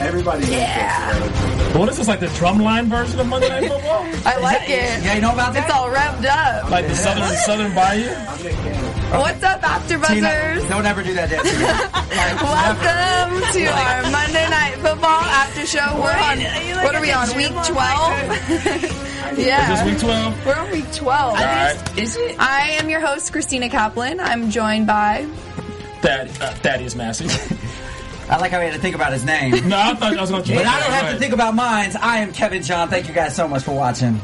Everybody. Yeah. Well, this is like the drumline version of Monday Night Football. I like it. Yeah, you know about It's that? all revved up. Like the Southern Southern Bayou. What's up, After Tina, Buzzers? don't ever do that dance again. Welcome to our Monday Night Football After Show. We're on. What are we on? Week twelve. Is yeah, this week 12? we're on week twelve. All right. Is it? I am your host, Christina Kaplan. I'm joined by. Thad, uh, Thaddeus Massey. I like how he had to think about his name. no, I thought I was going to But I don't have to think about mine. I am Kevin John. Thank you guys so much for watching.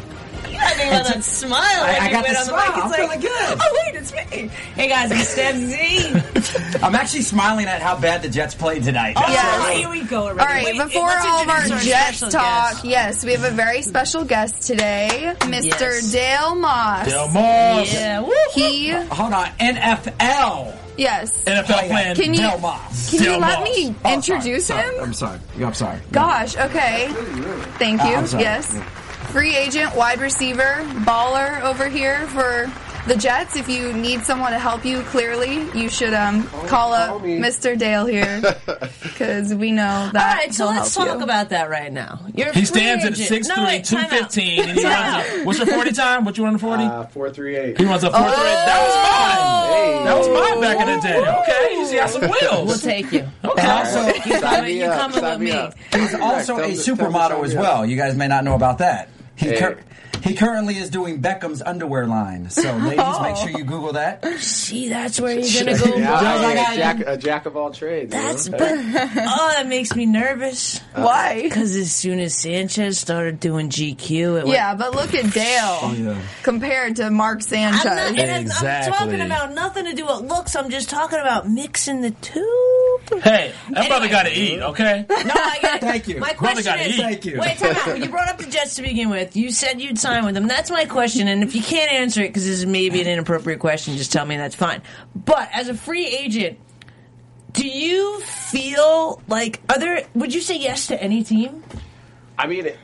I think about that smile. I- I when you got went the on smile. mic. It's I'm like, feeling good. Oh wait, it's me. Hey guys, I'm Steph Z. I'm actually smiling at how bad the Jets played tonight. Oh, yes. Oh, here we go. Already. All right, Wait, before let's all of our Jets talk, guest. yes, we have a very special guest today, Mr. Yes. Dale Moss. Del Moss. Yeah, woo. He, Hold on. NFL. Yes. NFL plan. Can you Del Moss. can you Del let Moss. me Oh, introduce sorry, him? sorry. I'm sorry. I'm sorry. Gosh, okay. Thank Uh, you. I'm sorry. yes. Free agent, wide receiver, baller over here for the Jets. If you need someone to help you, clearly, you should um call up call me. Mr. Dale here because we know that. All right, so he'll let's talk you. about that right now. You're He free stands at agent. 6'3", no, wait, 215, and he runs out. a, what's your 40 time? What you run a 40? Uh, four three eight. he runs a 4 That was mine. That was mine back in the day. Okay, he's got some wheels. We'll take you. Okay. And also, You coming, you coming with me me. he's also a me- tell supermodel as well. You guys may not know about that. He Hey. cur- he currently is doing Beckham's underwear line. So, ladies, make oh. sure you Google that. See, that's where you're gonna go. Yeah, boy. yeah, jack, a jack of all trades. you That's know? but oh, that makes me nervous. Uh, Why? Because as soon as Sanchez started doing GQ, it went Yeah, but look at Dale oh, yeah. compared to Mark Sanchez. I'm, not, Exactly. I'm talking about nothing to do with looks. I'm just talking about mixing the two. Hey, that brother got to eat, okay? No, I got it. Thank you. My Brother question gotta is, eat. Thank you. wait, time out. You brought up the Jets to begin with. You said you'd sign with them. That's my question. And if you can't answer it because this is maybe an inappropriate question, just tell me that's fine. But as a free agent, do you feel like are there? Would you say yes to any team? I mean, it,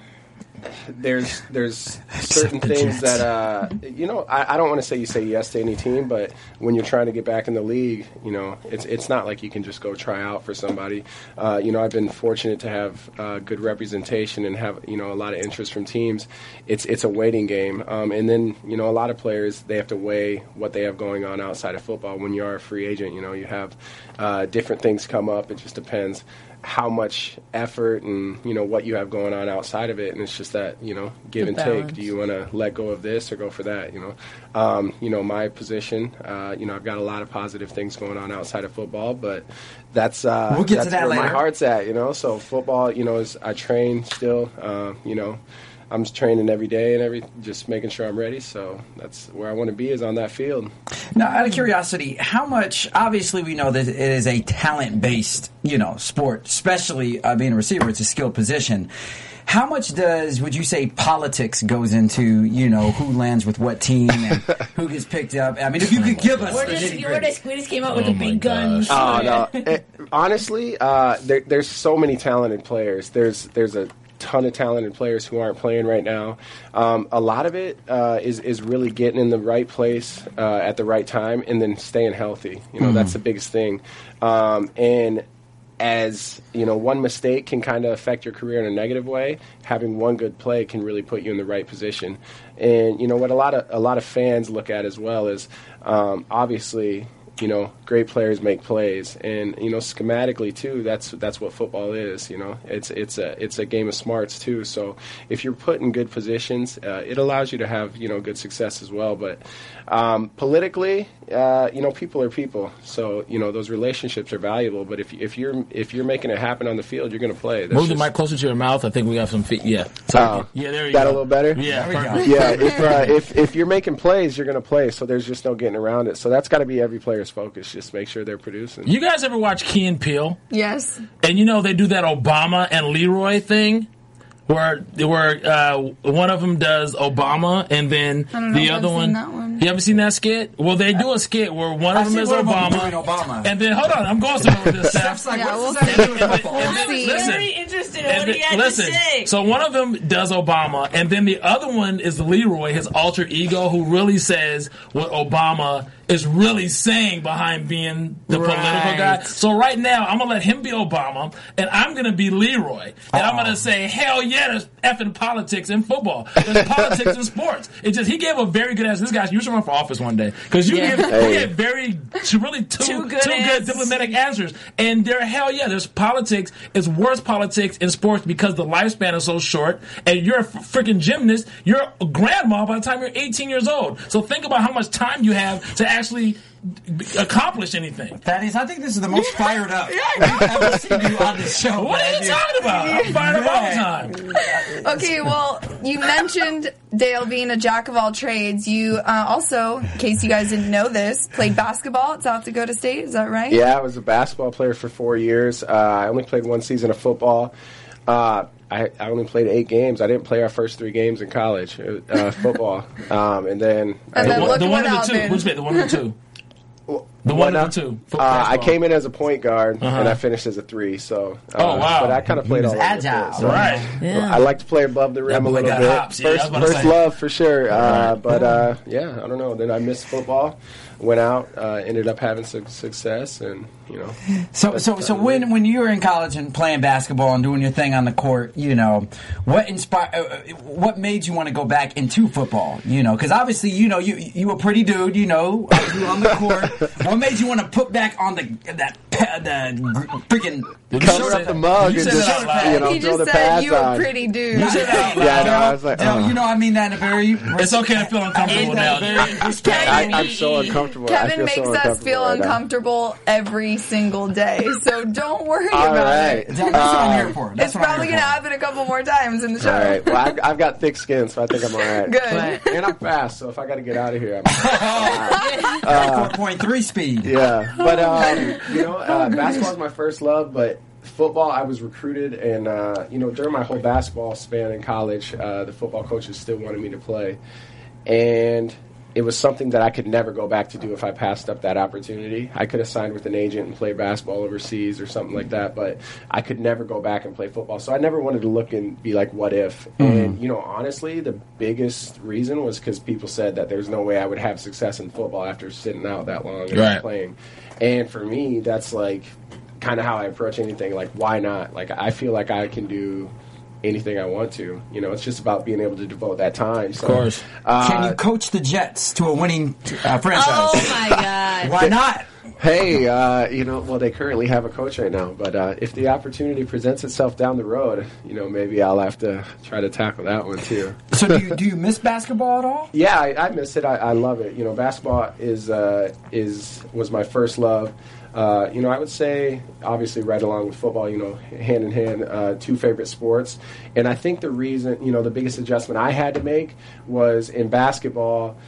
there's there's certain things that uh, you know. I, I don't want to say you say yes to any team, but when you're trying to get back in the league, you know, it's it's not like you can just go try out for somebody. Uh, you know, I've been fortunate to have uh, good representation and have you know a lot of interest from teams. It's it's a waiting game, um, and then you know a lot of players they have to weigh what they have going on outside of football. When you are a free agent, you know you have uh, different things come up. It just depends how much effort and you know what you have going on outside of it. And it's just that you know give and take. Do you want to let go of this or go for that you know? Um, you know my position uh, you know i've got a lot of positive things going on outside of football but that's uh We'll get to that's that where my heart's at you know? So football you know is i train still uh, you know i'm just training every day and every just making sure i'm ready so that's where i want to be is on that field Now, out of curiosity, how much? Obviously, we know that it is a talent-based, you know, sport. Especially uh, being a receiver, it's a skilled position. How much does would you say politics goes into you know who lands with what team and who gets picked up? I mean, if you could give us We're the just, we're just, we just came out with a big gun. Oh no! It- honestly, uh, there, there's so many talented players. There's there's a ton of talented players who aren't playing right now. Um, a lot of it uh, is is really getting in the right place uh, at the right time and then staying healthy. You know, that's the biggest thing. Um, and as you know, one mistake can kind of affect your career in a negative way. Having one good play can really put you in the right position. And you know what a lot of a lot of fans look at as well is um, obviously you know, great players make plays, and you know, schematically too. That's that's what football is. You know, it's it's a it's a game of smarts too. So if you're put in good positions, uh, it allows you to have you know good success as well. But um, politically, uh, you know, people are people. So you know, those relationships are valuable. But if if you're if you're making it happen on the field, you're going to play. That's Move the mic closer to your mouth. I think we have some feet. Yeah. So, Oh. yeah, there you That go. a little better? Yeah, There we go. yeah, if, uh, if if you're making plays, you're going to play. So there's just no getting around it. So that's got to be every player's focus. Just make sure they're producing. You guys ever watch Key and Peele? Yes. And you know they do that Obama and Leroy thing, where where uh, one of them does Obama and then I don't know the other one. one. You ever seen that skit? Well, they do a skit where one of I've them is one them Obama, Obama. and then hold on, I'm going somewhere with this. Steph. Steph's like, Yeah, what's we'll this have to do with And then- and then- listen, Very interested in what he had listen, to say. so one of them does Obama, and then the other one is Leroy, his alter ego, who really says what Obama is really saying behind being the political guy. So right now, I'm gonna let him be Obama, and I'm gonna be Leroy, and I'm gonna say, hell yeah, there's effing politics in football. There's politics in sports. It just he gave a very good answer. This guy's you should run for office one day because you Yeah. give Hey. you get very two, really two good good, diplomatic answers. And there, hell yeah, there's politics. It's worse politics in sports because the lifespan is so short. And you're a freaking gymnast. You're a grandma by the time you're 18 years old. So think about how much time you have to actually b- accomplish anything. Thaddeus, I think this is the most fired up we've ever seen you on this show. What are you talking about? I'm fired up all the time. Okay, well, you mentioned Dale being a jack of all trades. You uh, also, in case you guys didn't know this, played basketball at South Dakota State. Is that right? Yeah, I was a basketball player for four years. Uh, I only played one season of football. Uh, I, I only played eight games. I didn't play our first three games in college, uh, football. Um, and then, And then I, look the one what of the two. Which bit? The one of the two. The one now? of two. Uh, I came in as a point guard Uh-huh. and I finished as a three. So, uh, Oh, wow. But I kind of played all was over the agile. place, so- Right. Yeah. I like to play above the rim a little bit. hops. Yeah, I was first about to first love for sure. Uh, but uh, yeah, I don't know. Then I missed football, went out, uh, ended up having some success, and you know, So, so, so when when you were in college and playing basketball and doing your thing on the court, you know, what inspired, uh, uh, what made you want to go back into football? You know, because obviously, you know, you you a pretty dude, you know, uh, you on the court. what made you want to put back on the that pa- the gr- freaking Did you cover up the mug you and said just that you know he throw just the said pads you were a pretty dude. You said that Yeah, I know. Dale, I was like, Dale, oh. you know, I mean that in a very. It's okay to feel uncomfortable now. I, I'm so uncomfortable. I Kevin feel makes so us feel right now. uncomfortable every single day, so don't worry All about right. it. Dale, that's what I'm here for. That's It's probably here going to for. happen a couple more times in the show. All right. Well, I've, I've got thick skin, so I think I'm all right. Good. And I'm fast, so if I got to get out of here, I'm Four point three speed. Yeah, but um, you know, uh, basketball is my first love, but football, I was recruited, and uh, you know, during my whole basketball span in college, uh, the football coaches still wanted me to play, and it was something that I could never go back to do if I passed up that opportunity. I could have signed with an agent and played basketball overseas or something like that, but I could never go back and play football. So I never wanted to look and be like, what if? Mm-hmm. And, you know, honestly, the biggest reason was because people said that there's no way I would have success in football after sitting out that long and Right. playing. And for me, that's like kind of how I approach anything. Like, why not? Like, I feel like I can do anything I want to. You know, it's just about being able to devote that time. So, Of course. Uh, Can you coach the Jets to a winning uh, franchise? Oh my god. Why not? Hey, uh, you know, well, they currently have a coach right now, but uh, if the opportunity presents itself down the road, you know, maybe I'll have to try to tackle that one too. So do you, do you miss basketball at all? Yeah, I, I miss it. I, I love it. You know, basketball is uh, is was my first love. Uh, you know, I would say obviously right along with football. You know, hand in hand, uh, two favorite sports. And I think the reason, you know, the biggest adjustment I had to make was in basketball.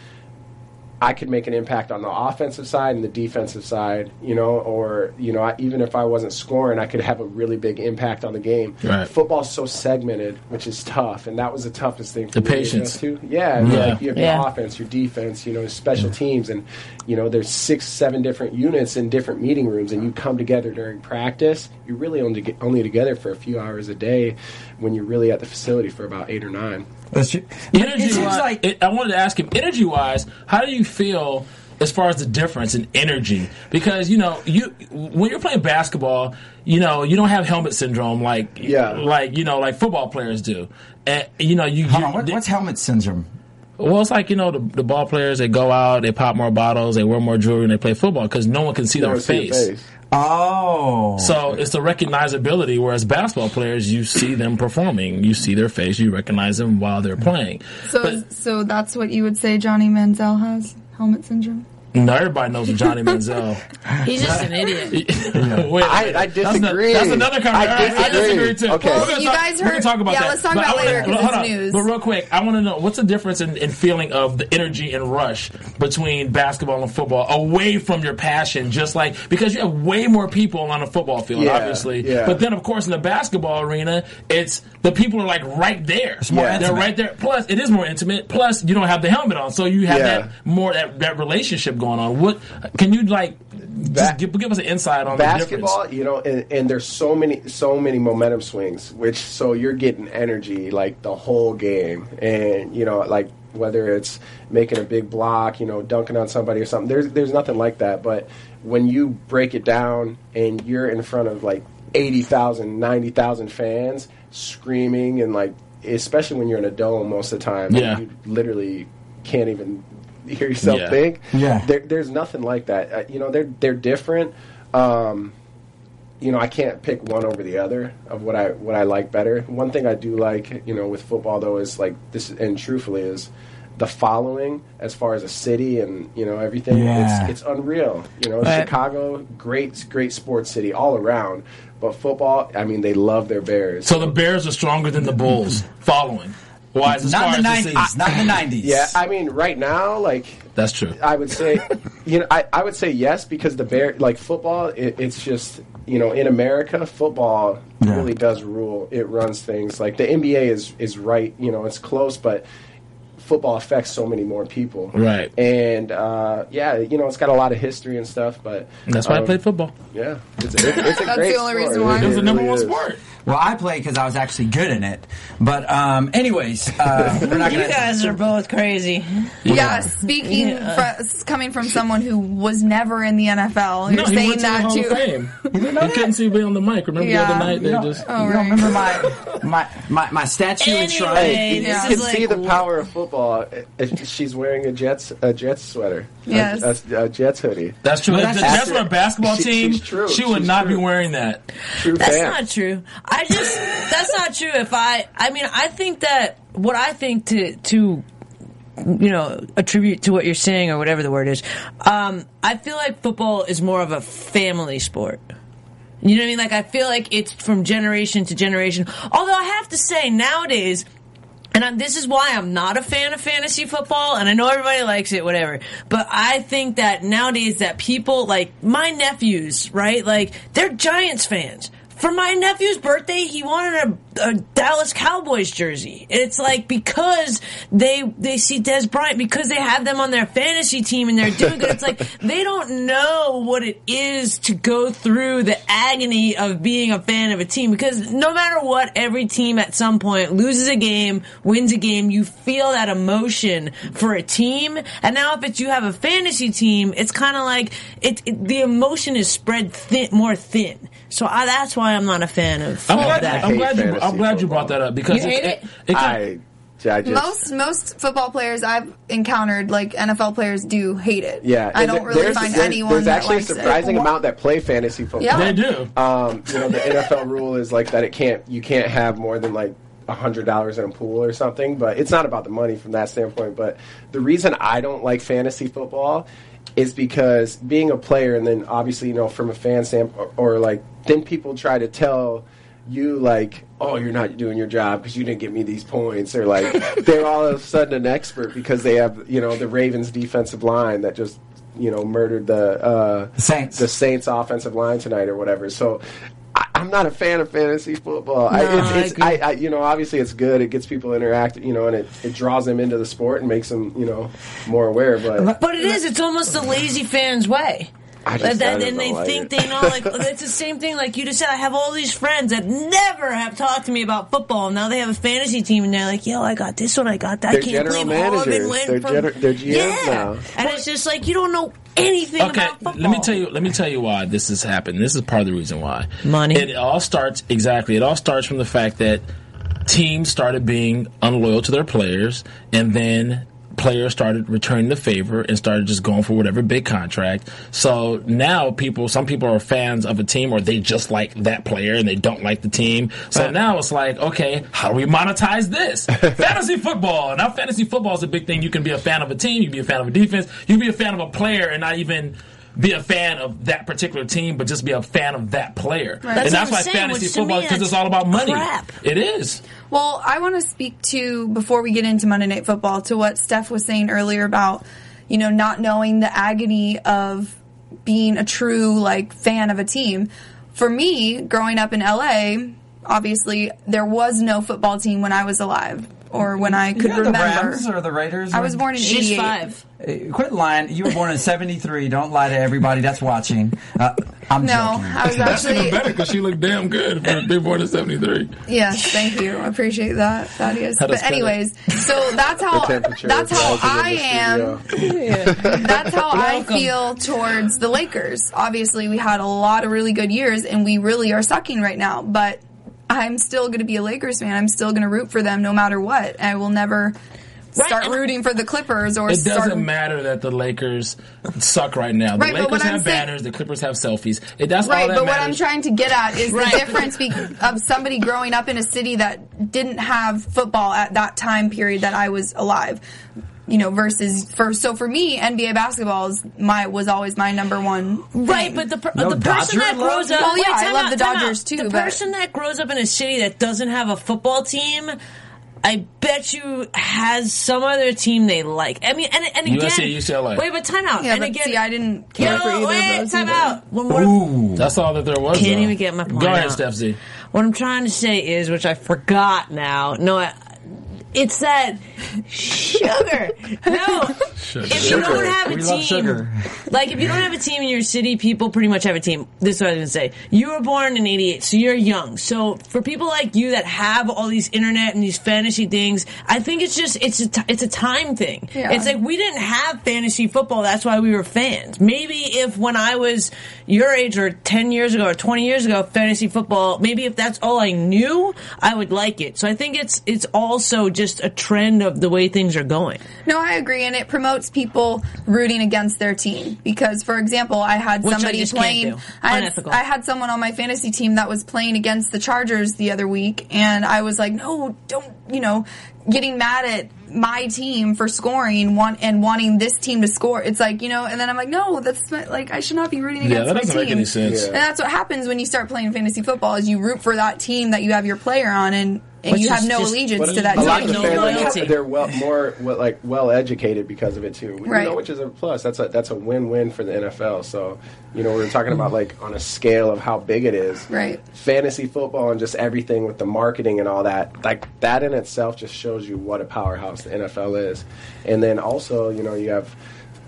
I could make an impact on the offensive side and the defensive side, you know, or you know, I, even if I wasn't scoring, I could have a really big impact on the game. Right. Football's so segmented, which is tough, and that was the toughest thing for The me to patience. adjust to. Yeah, Yeah. like you have Yeah. your offense, your defense, you know, special teams, and you know, there's six, seven different units in different meeting rooms, and you come together during practice. You're really only get, only together for a few hours a day, when you're really at the facility for about eight or nine. That's true. Energy it seems wise, like it, I wanted to ask him, energy wise, how do you feel as far as the difference in energy? Because you know, you when you're playing basketball, you know, you don't have helmet syndrome like Yeah. like you know, like football players do. And you know, you, Hold you on, what, what's helmet syndrome? Well, it's like you know the, the ball players. They go out, they pop more bottles, they wear more jewelry, and they play football because no one can see Never their face. face. Oh. So it's the recognizability. Whereas basketball players, you see them performing, you see their face, you recognize them while they're playing. So, But- so that's what you would say Johnny Manziel has helmet syndrome. No, everybody knows Johnny Manziel. He's just an idiot. Wait, I- I that's not- disagree. That's, another conversation. I I disagree disagree. too. Okay. Well, you talk- guys we can talk about yeah, that. let's talk But about I wanna- later 'cause but it's on. news. But real quick, I want to know what's the difference in, in feeling of the energy and rush between basketball and football, away from your passion. Just like because you have way more people on a football field, Yeah, obviously. yeah. But then, of course, in the basketball arena, it's the people are like right there. more They're intimate. right there. Plus, it is more intimate. Plus, you don't have the helmet on, so you have Yeah. that more that, that relationship going on. What can you like? Just give, give us an insight on basketball you know and, and there's so many so many momentum swings which so you're getting energy like the whole game and you know like whether it's making a big block you know dunking on somebody or something there's there's nothing like that but when you break it down and you're in front of like 80,000 90,000 fans screaming and like especially when you're in a dome most of the time Yeah. you literally can't even hear yourself Yeah. think Yeah. there, there's nothing like that uh, you know they're they're different um, you know, I can't pick one over the other of what I what I like better. One thing I do like, you know, with football though is like this, and truthfully is the following as far as a city and you know everything. Yeah. It's it's unreal. You know, Right. Chicago, great great sports city all around. But football, I mean, they love their Bears. So the Bears are stronger than the Bulls. Following. Why is not in the nineties. Not in the nineties. yeah, I mean, right now, like That's true. I would say, you know, I, I would say yes because the bear like football. It, it's just you know in America, football Yeah. really does rule. It runs things. Like the NBA is is right. You know, it's close, but football affects so many more people. Right. And uh, yeah, you know, it's got a lot of history and stuff. But That's why I um, played football. Yeah, it's, it, it's a That's great the only sport. reason why. It It was the really number one is. sport. Well, I played because I was actually good in it. But um, anyways, uh, we're not You gonna. guys are both crazy. Yeah, speaking fr- coming from someone who was never in the NFL, you're no, he saying went to the Hall too. of Fame. you couldn't see me on the mic. Remember Yeah. the other night? They You don't, just. Oh, you don't right. remember my my my, my statue and shrine? Anyway, You this can is see the power of football. if She's wearing a Jets a Jets sweater. A- Yes. a, a Jets hoodie. That's true. But If the that's- Jets were a basketball She- team, she's true. she would She's not be true. wearing that. True That's fan. not true. I just that's not true. If I, I mean, I think that what I think to to you know attribute to what you're saying or whatever the word is. Um, I feel like football is more of a family sport. You know what I mean? Like I feel like it's from generation to generation. Although I have to say nowadays. And I'm, this is why I'm not a fan of fantasy football, and I know everybody likes it, whatever. But I think that nowadays that people like my nephews, right? Like they're Giants fans. For my nephew's birthday, he wanted a, a Dallas Cowboys jersey. It's like because they they see Dez Bryant because they have them on their fantasy team and they're doing good. It's like they don't know what it is to go through the agony of being a fan of a team because no matter what, every team at some point loses a game, wins a game. You feel that emotion for a team, and now if it's you have a fantasy team, it's kind of like it, it. The emotion is spread thin, more thin. So I, that's why I'm not a fan of, I'm glad. that. I'm glad you. I'm glad you brought that up because You hate it, it? it, I, I just Most most football players I've encountered, like NFL players, do hate it. yeah. I don't really there's, find there's, anyone There's that actually a surprising it. amount that play fantasy football. Yeah. they do. Um, you know, the NFL rule is like that. It can't. You can't have more than like a hundred dollars in a pool or something. But it's not about the money from that standpoint. But the reason I don't like fantasy football is because being a player, and then obviously, you know, from a fan standpoint, or, or like then people try to tell you like, oh, you're not doing your job because you didn't get me these points, or like they're all of a sudden an expert because they have you know the Ravens defensive line that just you know murdered the uh, Saints. the Saints offensive line tonight or whatever. So I, I'm not a fan of fantasy football. I, No, it's, I it's, agree. I, I, you know, obviously it's good. It gets people interactive, you know, and it, it draws them into the sport and makes them, you know, more aware. But But it is. It's almost the lazy fans' way. I just- That- I just and they like think it. they know. Like it's the same thing. Like you just said, I have all these friends that never have talked to me about football. and Now they have a fantasy team, and they're like, "Yo, I got this one. I got that. They're can't general believe all of it managers. went They're from gener- they're GMs yeah." now. And it's just like you don't know anything Okay, about football. let me tell you. Let me tell you why this has happened. This is part of the reason why. Money. It all starts exactly. It all starts from the fact that teams started being unloyal to their players, and then players started returning the favor and started just going for whatever big contract. So now people, some people are fans of a team or they just like that player and they don't like the team. So now it's like, okay, how do we monetize this? fantasy football. Now fantasy football is a big thing. You can be a fan of a team, you can be a fan of a defense, you can be a fan of a player and not even be a fan of that particular team, but just be a fan of that player. That's And that's why saying, fantasy football, because it's all about money. crap. It is. Well, I want to speak to before we get into Monday Night Football to what Steph was saying earlier about you know not knowing the agony of being a true like fan of a team. For me, growing up in LA, obviously there was no football team when I was alive or when I could You're the. Rams or the Raiders? I was born in She's 88. five. Uh, Quit lying. You were born in '73. Don't lie to everybody that's watching. Uh, I'm No, joking. I was That's even actually better because she looked damn good for being born in 73. Yes, thank you. I appreciate that, Thaddeus. But anyways, so that's how that's how I am. studio. That's how I feel towards the Lakers. Obviously, we had a lot of really good years, and we really are sucking right now. But I'm still going to be a Lakers fan. I'm still going to root for them no matter what. I will never start and- rooting for the Clippers or It doesn't matter that the Lakers suck right now. The Right, Lakers what I'm have saying- banners, the Clippers have selfies. It, that's all Right, that but what I'm trying to get at is Right. the difference be- of somebody growing up in a city that didn't have football at that time period that I was alive. You know, versus for so for me, NBA basketball is my was always my number one. Right, but the per- No the person Dodger that grows up. Well, oh, yeah, wait, I love out, the time out. Dodgers too, The but- person that grows up in a city that doesn't have a football team. I bet you has some other team they like. I mean, and, and again, USC, UCLA. Wait, but time out. yeah, and but again, see, I didn't Yo, care for either of wait, those. time either. out. One more. Ooh. That's all that there was. Can't though. even get my point Go ahead, out. Steph Z. What I'm trying to say is, which I forgot now. No, I, it's that sugar. No, if you don't have a We team, sugar. like if you don't have a team in your city, people pretty much have a team. This is what I was gonna say. You were born in '88, so you're young. So for people like you that have all these internet and these fantasy things, I think it's just it's a t- it's a time thing. Yeah. It's like we didn't have fantasy football. That's why we were fans. Maybe if when I was your age or 10 years ago or 20 years ago, fantasy football, maybe if that's all I knew, I would like it. So I think it's it's also just a trend of the way things are going. No, I agree, and it promotes people rooting against their team. Because, for example, I had Which I somebody just can't playing. do. I had, I had someone on my fantasy team that was playing against the Chargers the other week, and I was like, "No, don't," you know, getting mad at my team for scoring want, and wanting this team to score. It's like you know, and then I'm like, "No, that's my, like I should not be rooting against Yeah, against that my doesn't team." make any sense. Yeah. And that's what happens when you start playing fantasy football: is you root for that team that you have your player on, and and Which you have no just- allegiance to that a lot of the No fans, loyalty. they're well, more well, like well educated because of it too. You Right. know, which is a plus. That's a that's a win win for the NFL. So you know, we were talking about like on a scale of how big it is. Right. Fantasy football and just everything with the marketing and all that. Like that in itself just shows you what a powerhouse the NFL is. And then also, you know, you have.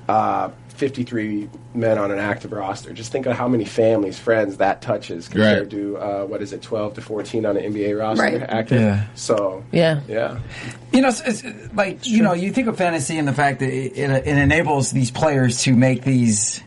Uh, 53 men on an active roster. Just think of how many families, friends that touches compared Right. to uh, what is it, 12 to 14 on an NBA roster Right. active. Yeah. So Yeah. yeah. You know, it's, it's, like you know, you think of fantasy and the fact that it, it, it enables these players to make these,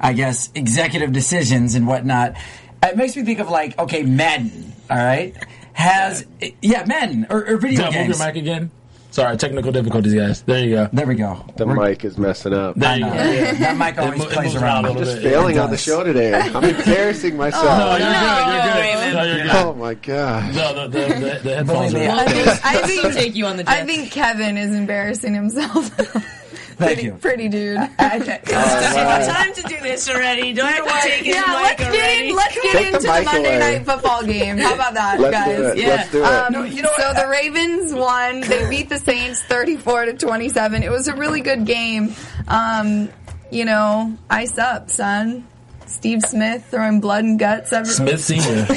I guess, executive decisions and whatnot. It makes me think of like, okay, Madden. All right, has yeah, Madden or, or video Did I move games. your mic again? Sorry, technical difficulties, guys. There you go. There we go. The We're- mic is messing up. There you go. Yeah. That mic always it plays moves around. around a a little little bit. Failing on the show today. I'm embarrassing oh, No, myself. you're good. You're good. No, you're good. Oh my god. No, the, the, the, the headphones are. I think- I think take you on the I think Kevin is embarrassing himself. Thank pretty, you. pretty dude. It's time to do this already. Do I have to take his yeah, mic let's get already? in. Let's get Take into the, mic Monday away. night football game. How about that, Let's guys? do it. Yeah. Let's do it. Um, so the Ravens won. They beat the Saints 34 to 27. It was a really good game. Um, you know, ice up, son. Steve Smith throwing blood and guts. Every- Smith Senior.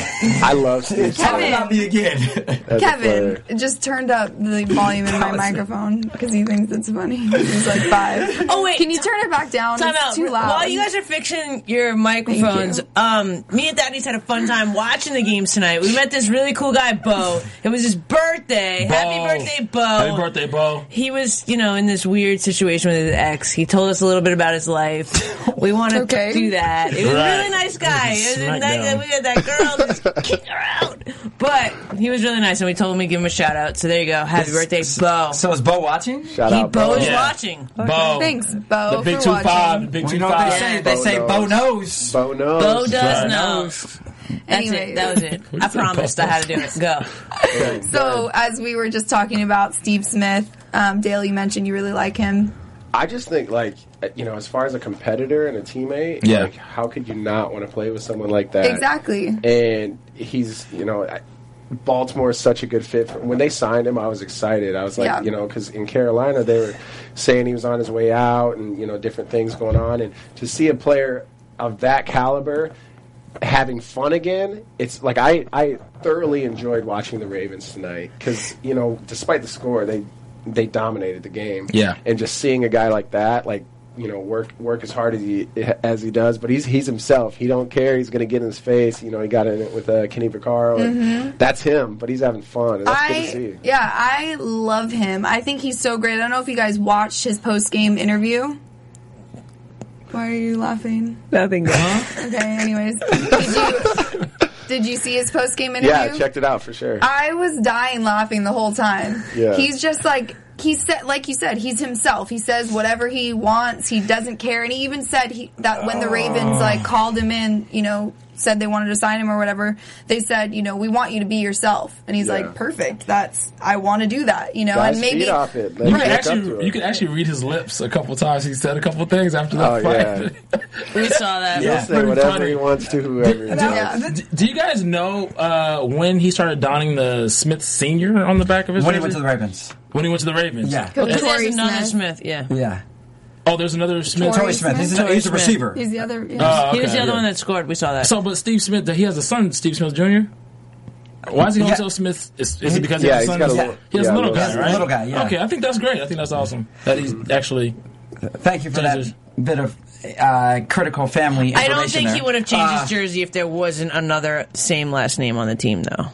I love Steve. Talk Smith about me again. Kevin just turned up the volume in my microphone because he thinks it's funny. He's like five. Oh, wait. can you turn it back down? Time it's out. too loud. While you guys are fixing your microphones, Thank um, me and Thaddeus had a fun time watching the games tonight. We met this really cool guy, Bo. It was his birthday. Happy birthday, Bo. Happy birthday, Bo. He was, you know, in this weird situation with his ex. He told us a little bit about his life. We want to Okay. do that. It was a Right. really nice guy. It was a Smackdown. we had that girl just kick her out. But he was really nice, and we told him we give him a shout out. So there you go. Happy birthday, Bo. So is Bo watching? Shout he, out, Bo is Yeah. watching. Bo. Thanks, Bo, The big two watching. five. The big two you know what they say? They Bo say Bo knows. knows. Bo knows. Bo does right. know. That's Anyways. it. That was it. I promised I had to do it. Go. So, as we were just talking about Steve Smith, um, Dale, you mentioned you really like him. I just think like uh, you know, as far as a competitor and a teammate, Yeah. like how could you not want to play with someone like that? Exactly. And he's you know. I, Baltimore is such a good fit. For, when they signed him, I was excited. I was like, Yeah. you know, because in Carolina they were saying he was on his way out, and you know, different things going on. And to see a player of that caliber having fun again, it's like I I thoroughly enjoyed watching the Ravens tonight because you know, despite the score, they they dominated the game. Yeah. and just seeing a guy like that, like you know, work work as hard as he as he does, but he's he's himself. He don't care. He's going to get in his face. You know, he got in it with uh, Kenny Vaccaro. and That's him, but he's having fun. And that's good to I see. yeah, I love him. I think he's so great. I don't know if you guys watched his post game interview. Why are you laughing? Nothing. Okay, anyways, did you see his post game interview? Yeah, I checked it out for sure. I was dying laughing the whole time. Yeah. He's just like he said like you said, he's himself. He says whatever he wants, he doesn't care. And he even said he that when the oh. Ravens like called him in, you know, said they wanted to sign him or whatever, they said, you know, we want you to be yourself. And he's Yeah. like, Perfect. That's I wanna do that, you know, Guys, and maybe feed off it. Let You can look up to actually it. you can actually read his lips a couple times. He said a couple things after that Oh, fight. We saw that. He'll Yeah. say whatever funny. he wants to whoever. he Yeah. wants. D- Do you guys know uh, when he started donning the Smith Senior on the back of his? When he went to the Ravens. when he went to the Ravens. Yeah. Well, 'cause Torrey there's another Smith. Smith. Yeah. Yeah. Oh, there's another Smith. Torrey Torrey Smith. He's, a, Torrey he's a Smith. receiver. he's the other yeah. Oh, He was the other yeah. one that scored. We saw that. So, but Steve Smith, he has a son, Steve Smith Jr. Why is he Yeah. also Smith? Is, is it because Yeah, he has he's a son? got a He has yeah, a little little- guy, Yeah, right? little guy, yeah. Okay, I think that's great. I think that's awesome that he's actually. Thank you for that bit of uh, critical family I don't think there. he would have changed Uh, his jersey if there wasn't another same last name on the team, though.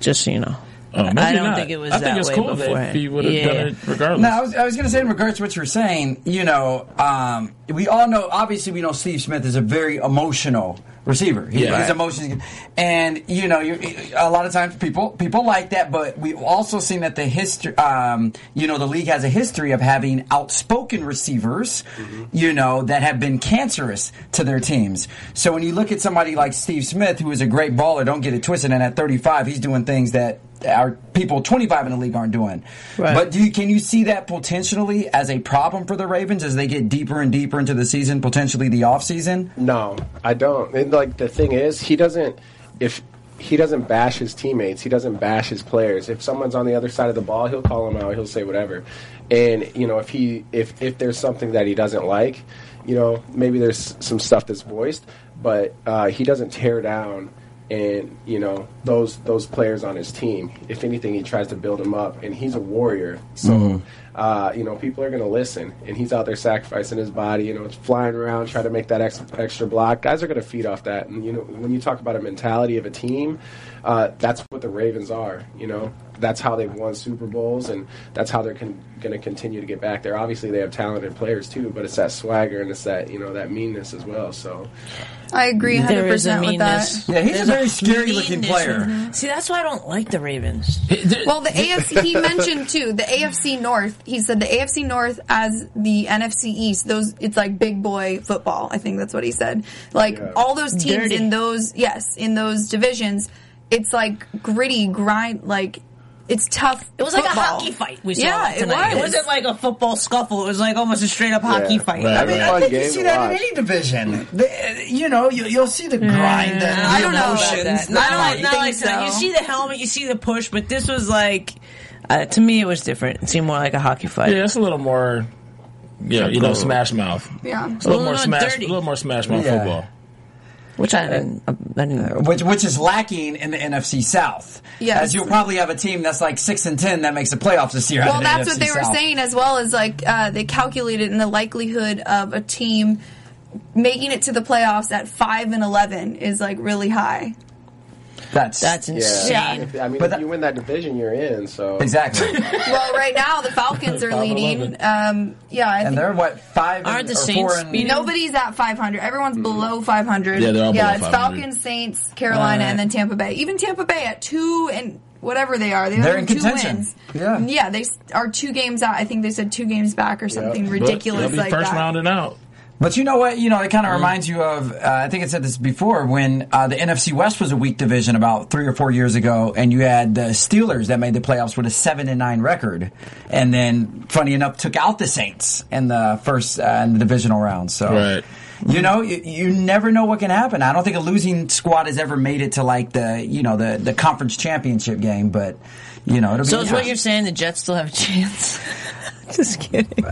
Just so you know. Oh, maybe I don't not. think it was I think it's way cool that beforehand. if he would have Yeah. done it regardless. No, I was, I was going to say in regards to what you were saying, you know, um, we all know, obviously, we know Steve Smith is a very emotional receiver. He, Yeah. His emotions, and you know, you, a lot of times people people like that, but we've also seen that the history, um, you know, the league has a history of having outspoken receivers, you know, that have been cancerous to their teams. So when you look at somebody like Steve Smith, who is a great baller, don't get it twisted, and at 35, he's doing things that our people 25 in the league aren't doing. Right. But do you, can you see that potentially as a problem for the Ravens as they get deeper and deeper into the season, potentially the offseason? No, I don't. And like the thing is, he doesn't. If he doesn't bash his teammates, he doesn't bash his players. If someone's on the other side of the ball, he'll call them out. He'll say whatever. And you know, if he if if there's something that he doesn't like, you know, maybe there's some stuff that's voiced, but uh, he doesn't tear down. And you know those those players on his team. If anything, he tries to build them up, and he's a warrior. So mm-hmm. Uh, you know people are going to listen, and he's out there sacrificing his body. You know, it's flying around trying to make that ex- extra block. Guys are going to feed off that, and you know when you talk about a mentality of a team, uh, that's what the Ravens are. You know, that's how they've won Super Bowls, and that's how they're con- going to continue to get back there. Obviously, they have talented players too, but it's that swagger and it's that you know that meanness as well. So I agree 100% There is a with that. Yeah, he's a very scary-looking meanness. player. See, that's why I don't like the Ravens. Well, the AFC he mentioned too. The AFC North. He said the AFC North as the NFC East. Those it's like big boy football. I think that's what he said. Like Yeah. all those teams Dirty. in those yes in those divisions. It's like gritty grind. Like it's tough. It was like a hockey fight we saw Yeah, it tonight. was. wasn't like a football scuffle. It was like almost a straight up hockey Yeah. fight. Right. I mean, I Fun think you see to that in any division. The- you know, you, you'll see the grind and the I don't know about emotions. that. Not the like, fight. not like so. that. You see the helmet, you see the push, but this was like, uh, to me, it was different. It seemed more like a hockey fight. Yeah, it's a little more. Yeah, you know, smash mouth. Yeah. It's a little A more smash. dirty. A little more smash mouth Yeah. football. Which I didn't. I didn't. which which is lacking in the NFC South. Yes. as you'll probably have a team that's like six and ten that makes the playoffs this year. out Well, of the that's NFC what they were South. saying as well as like uh, they calculated in the likelihood of a team making it to the playoffs at five and eleven is like really high. That's That's Yeah, insane. If- I mean, But if that- you win that division, you're in. So exactly. well, right now the Falcons are leading. Um, yeah, I and think they're what five Aren't and, the or Saints four and Nobody's at 500. Everyone's below 500. Yeah, they're all Yeah, below it's 500. Falcons, Saints, Carolina, and then Tampa Bay. Even Tampa Bay at two and whatever they are, they They're only in two contention. wins. Yeah. yeah, they are two games out. I think they said two games back or something But ridiculous they'll be like first that. rounding out. But you know what? You know, it kind of reminds you of, uh, I think I said this before, when uh, the NFC West was a weak division about three or four years ago, and you had the Steelers that made the playoffs with a 7 and 9 record. And then, funny enough, took out the Saints in the first, uh, in the divisional round. So. Right. You know, you, you never know what can happen. I don't think a losing squad has ever made it to like the, you know, the, the conference championship game, but, you know, it'll So be. is what you're saying the Jets still have a chance? Just kidding.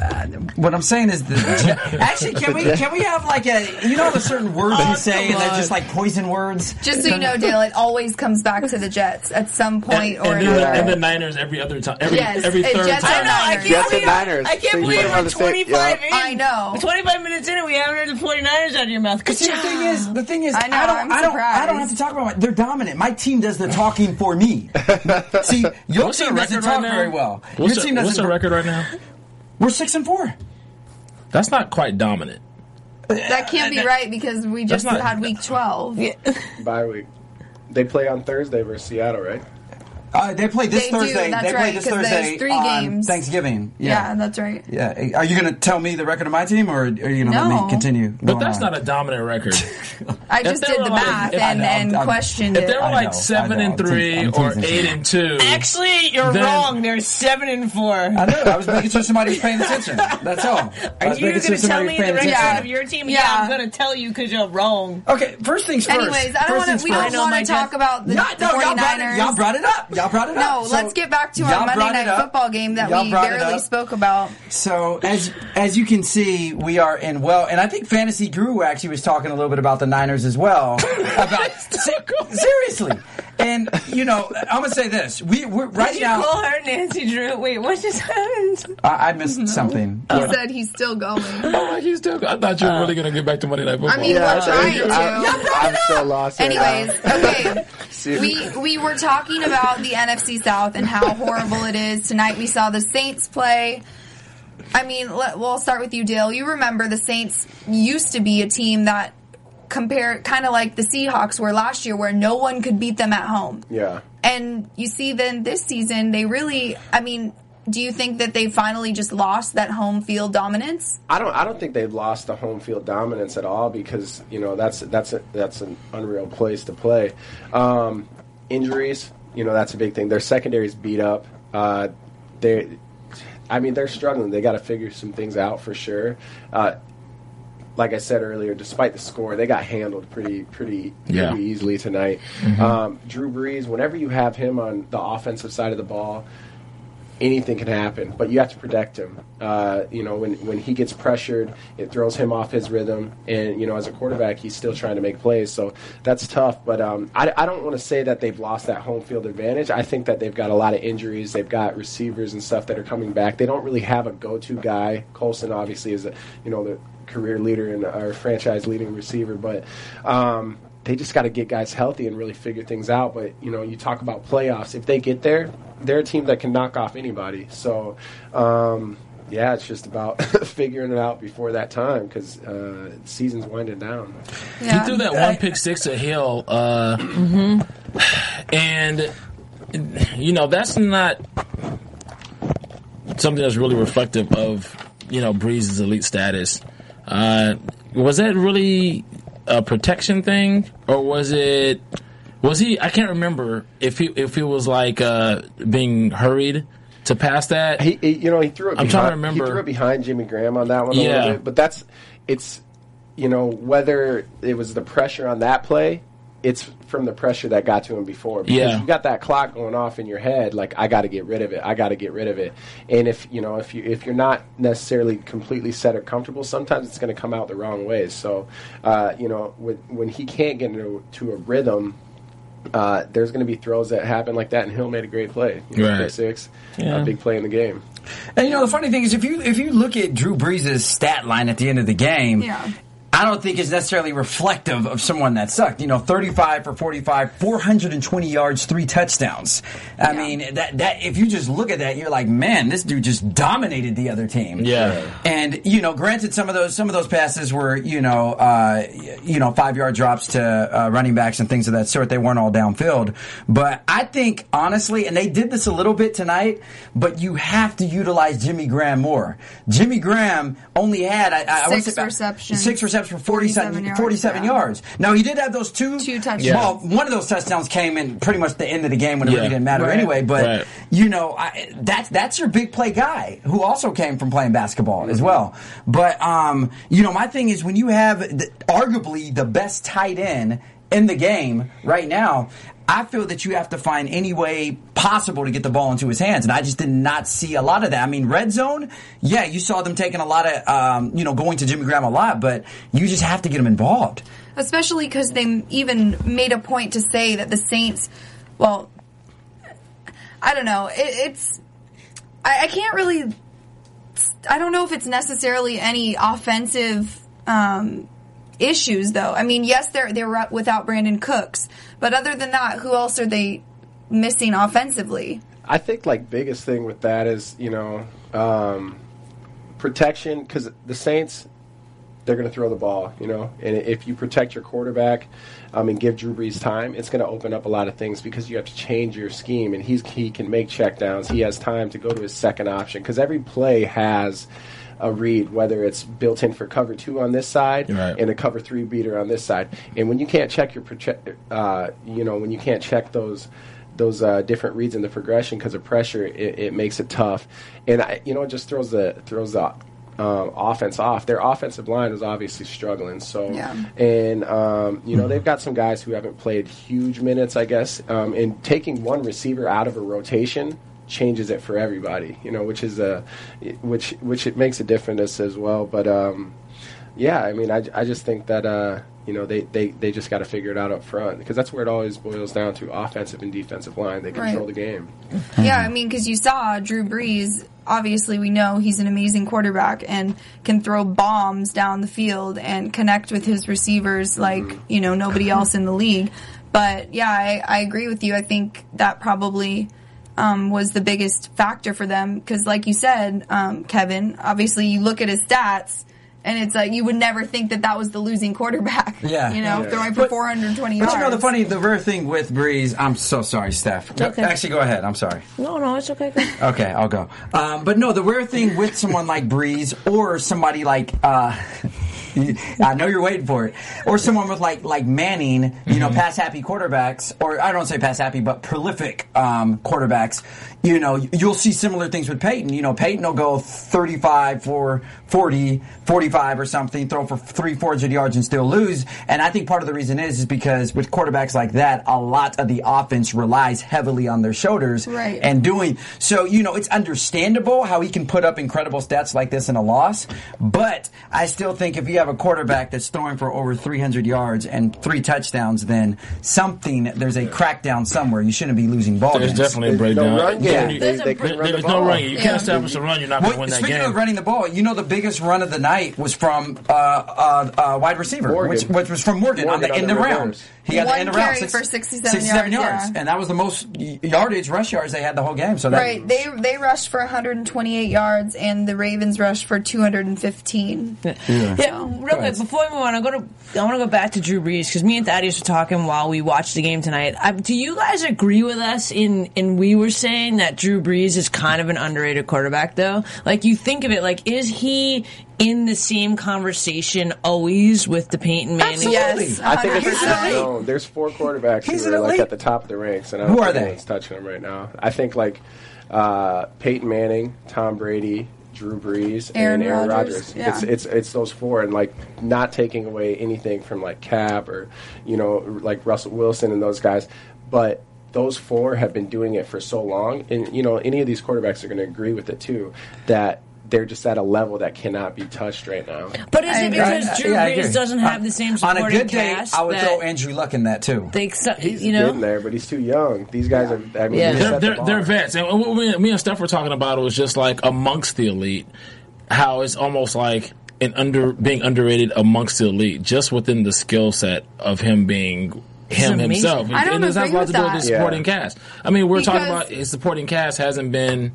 What I'm saying is, the, actually, can we can we have like a you know the certain words Oh, you say and come they're just like poison words. Just so you know, Dale, it always comes back to the Jets at some point and, or and, another. the, and the Niners every other time, every Yes, every it third Jets time. are Niners. I can't Jets and believe, Niners. I can't So believe put them on we're 25 yeah. in. I know. 25 minutes in and we haven't heard the 49ers out of your mouth. Good See, the thing is, the thing is, I know, I don't, I'm I don't, I don't have to talk about. My, they're dominant. My team does the talking for me. See, your What's team their doesn't record talk right now? very well. What's, your their- team doesn't. their record right now? We're six and four. That's not quite dominant. that can't be right because we just not- had week 12. bye week. They play on Thursday versus Seattle, right? Uh, they play this They do, Thursday. that's they play right, this 'cause there's Thursday three on games. Thanksgiving. Yeah, Yeah. that's right. yeah. Are you going to tell me the record of my team, or are you going to let me continue? But that's on? not a dominant record. I just did the like- math if- and, know, and I'm- questioned if it. they were like know, seven I know. and I'm te- three I'm or teasing. eight and two, Actually, you're Then- wrong. They're 7 and 4. I know. I was making sure somebody was paying attention. That's all. I Are you going to tell me the record of your team? Yeah, Yeah. I'm going to tell you because you're wrong. Okay, first things first. Anyways, I don't want to. We don't want to talk about the, Yeah, the no, y'all brought, 49ers. y'all brought it up. Y'all brought it no, up. So- let's get back to our Monday night up. football game that Y'all we barely spoke about. So as as you can see, we are in well, and I think Fantasy Guru actually was talking a little bit about the Niners as well. about seriously, and you know, I'm gonna say this: we we're, right Did you now. call her Nancy Drew? Wait, what just happened? I, I missed something. He said he's still going. Oh, he's still. I thought you were really going to get back to Monday Night Football. I mean, Yeah, we're I- trying I- to. I'm so lost. right now. Anyways, okay. We we were talking about the NFC South and how horrible it is. Tonight we saw the Saints play. I mean, let, we'll start with you, Dale. You remember the Saints used to be a team that compare kind of like the Seahawks were last year, where no one could beat them at home. Yeah. And you see, then this season they really. I mean, do you think that they finally just lost that home field dominance? I don't. I don't think they've lost the home field dominance at all because you know that's that's a, that's an unreal place to play. Um, injuries, you know, that's a big thing. Their secondary's beat up. Uh, they, I mean, they're struggling. They got to figure some things out for sure. Uh, like I said earlier, despite the score, they got handled pretty pretty Yeah. pretty easily tonight. Um, Drew Brees, whenever you have him on the offensive side of the ball, anything can happen, but you have to protect him. Uh, you know, when when he gets pressured, it throws him off his rhythm, and you know, as a quarterback, he's still trying to make plays, so that's tough. But um, I, I don't want to say that they've lost that home field advantage. I think that they've got a lot of injuries. They've got receivers and stuff that are coming back. They don't really have a go-to guy. Colston obviously is a you know the career leader and our franchise leading receiver, but. Um, they just got to get guys healthy and really figure things out. But you know, you talk about playoffs. If they get there, they're a team that can knock off anybody. So, um, yeah, it's just about figuring it out before that time because uh, season's winding down. He threw that one pick six to Hill, uh, and you know that's not something that's really reflective of you know Brees's elite status. Uh, was that really a protection thing, or was it? Was he? I can't remember if he if he was like uh, being hurried to pass that. He, he- you know, he threw it. I'm behind, trying to remember. He threw it behind Jimmy Graham on that one a Yeah. little bit, but that's it's you know whether it was the pressure on that play. It's from the pressure that got to him before. Because Yeah. you got that clock going off in your head, like I got to get rid of it. I got to get rid of it. And if you know, if you if you're not necessarily completely set or comfortable, sometimes it's going to come out the wrong way. So, uh, you know, when when he can't get into to a rhythm, uh, there's going to be throws that happen like that. And Hill made a great play, you know, Right. six, Yeah. a big play in the game. And you know the funny thing is, if you if you look at Drew Brees' stat line at the end of the game, Yeah. I I don't think is necessarily reflective of someone that sucked. You know, 35 for 45, 420 yards, three touchdowns. I mean, that that if you just look at that, you're like, man, this dude just dominated the other team. Yeah. And you know, granted, some of those some of those passes were you know uh, you know five yard drops to uh, running backs and things of that sort. They weren't all downfield, but I think honestly, and they did this a little bit tonight, but you have to utilize Jimmy Graham more. Jimmy Graham only had I, I, I wanna Six say- receptions. six receptions for 47, 47 yards, 47 yeah. yards. Now he did have those two Two touchdowns. Yeah. Well, one of those touchdowns came in pretty much the end of the game when it Yeah. really didn't matter Right. anyway. But Right. you know, I, that's that's your big play guy who also came from playing basketball as well. But um, you know, my thing is when you have the, arguably the best tight end in the game right now. I feel that you have to find any way possible to get the ball into his hands, and I just did not see a lot of that. I mean, red zone, yeah, you saw them taking a lot of, um, you know, going to Jimmy Graham a lot, but you just have to get him involved. especially because they even made a point to say that the Saints, well, I don't know, it, it's I, I can't really, I don't know if it's necessarily any offensive um, issues though. I mean, yes, they're they're without Brandin Cooks, but other than that, who else are they missing offensively? I think like biggest thing with that is you know um, protection because the Saints they're going to throw the ball, you know, and if you protect your quarterback um, and give Drew Brees time, it's going to open up a lot of things because you have to change your scheme, and he's he can make checkdowns. He has time to go to his second option because every play has a read, whether it's built in for cover two on this side Right. and a cover three beater on this side. And when you can't check your, uh, you know, when you can't check those those uh, different reads in the progression because of pressure, it, it makes it tough. And I, you know, it just throws the throws the um, offense off. Their offensive line is obviously struggling. So, Yeah. and um, you know, they've got some guys who haven't played huge minutes, I guess. Um, and taking one receiver out of a rotation changes it for everybody. You know, which is a which which it makes a difference as well. But um, yeah, I mean, I, I just think that uh, you know they, they, they just got to figure it out up front because that's where it always boils down to offensive and defensive line. They control Right. the game. Yeah, I mean, because you saw Drew Brees. Obviously, we know he's an amazing quarterback and can throw bombs down the field and connect with his receivers like you know nobody else in the league. But yeah, I, I agree with you. I think that probably um, was the biggest factor for them because, like you said, um, Keven. Obviously, you look at his stats. And it's like you would never think that that was the losing quarterback. Yeah. you know, Yeah. throwing for But- 420 But yards. you know the funny, the rare thing with Brees. I'm so sorry, Steph. Okay. Actually, go ahead. I'm sorry. No, no, it's okay. Okay, I'll go. Um, but no, the rare thing with someone like Brees or somebody like uh, I know you're waiting for it, or someone with like like Manning, you know, pass happy quarterbacks, or I don't say pass happy, but prolific um, quarterbacks. You know, you'll see similar things with Peyton. You know, Peyton will go 35 for 40, 45 or something, throw for three, 400 yards and still lose. And I think part of the reason is is because with quarterbacks like that, a lot of the offense relies heavily on their shoulders Right. and doing so you know it's understandable how he can put up incredible stats like this in a loss but i still think if you have a quarterback that's throwing for over 300 yards and three touchdowns then something there's a crackdown somewhere you shouldn't be losing ball There's games. definitely a breakdown. No run Yeah. game. There's They, they br- couldn't run There's the no ball. run. You Yeah. can't establish a run. You're not going to Well, win that speaking game. of running the ball, you know the biggest run of the night was from uh, uh, uh, wide receiver, which, which was from Morgan, on the on end the of round. Reverse. He got One the end of round carry six- for 67 yards, yeah. and that was the most yardage rush yards they had the whole game. So that, Right. They they rushed for 128 yards, and the Ravens rushed for 215. Yeah, real quick before we move on, I go to I want to go back to Drew Brees because me and Thaddeus were talking while we watched the game tonight. I, do you guys agree with us in in we were saying that Drew Brees is kind of an underrated quarterback though? Like you think of it, like is he in the same conversation always with the Peyton Manning? Absolutely. Yes, I think it's a elite. no. There's four quarterbacks He's who are like elite. at the top of the ranks, and I Who don't are think they? anyone's touching them right now. I think like uh, Peyton Manning, Tom Brady, Drew Brees, Aaron and Aaron Rodgers, Rodgers. yeah. It's it's it's those four, and like not taking away anything from like Cap or you know like Russell Wilson and those guys, but. Those four have been doing it for so long, and you know any of these quarterbacks are going to agree with it too. That they're just at a level that cannot be touched right now. But is I it agree. because Drew Yeah, Brees agree. doesn't have Uh, the same on supporting a good day. cast I would throw Andrew Luck in that too. they, He's you know, getting there, but he's too young. These guys are. I mean, Yeah. they They're- they're, bar. they're vets, and what me, me and Steph were talking about it was just like amongst the elite, how it's almost like and under being underrated amongst the elite, just within the skill set of him being him himself. I don't and this has a agree lot with to do with his that. Yeah. supporting cast. I mean, we're talking about his supporting cast hasn't been.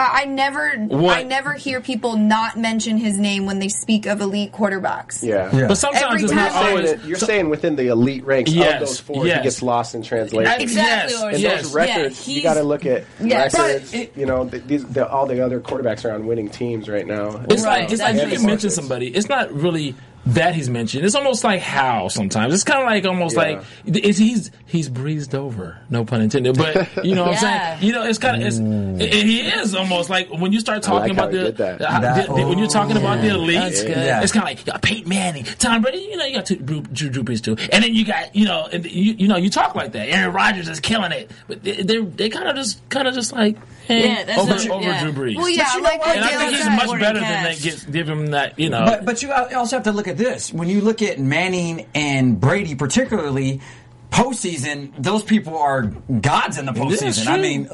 I I never, What? I never hear people not mention his name when they speak of elite quarterbacks. Yeah. Yeah. But sometimes Every it's time- not You're saying, oh, always. that- you're saying within the elite ranks Yes, of those four, yes. he gets lost in translation. Exactly, Yes, And yes. those records, Yeah, you got to look at Yes. records. But it- you know, th these, the, all the other quarterbacks are on winning teams right now. It's Right, like it's like you can mention somebody. It's not really that he's mentioned. It's almost like how sometimes. It's kind of like almost Yeah. like it's, he's he's breezed over. No pun intended. But you know what Yeah. I'm saying. You know, it's kind of it's it, he is almost like when you start talking like about the, that. the- That- the- the- when you're talking about the oh, elite. That's good. Yeah. It's kind of like you got Peyton Manning, Tom Brady. You know, you got two, Drew, Drew, Drew Brees too, and then you got you know, and you, you know, you talk like that. Aaron Rodgers is killing it, but they they, they kind of just kind of just like Yeah, that's over what- over yeah. Drew Brees. Well, yeah, But you know like what? what and I think he's much better than cast. that. Give, give him that, you know. But but you also have to look at this. When you look at Manning and Brady, particularly postseason, those people are gods in the postseason. I mean,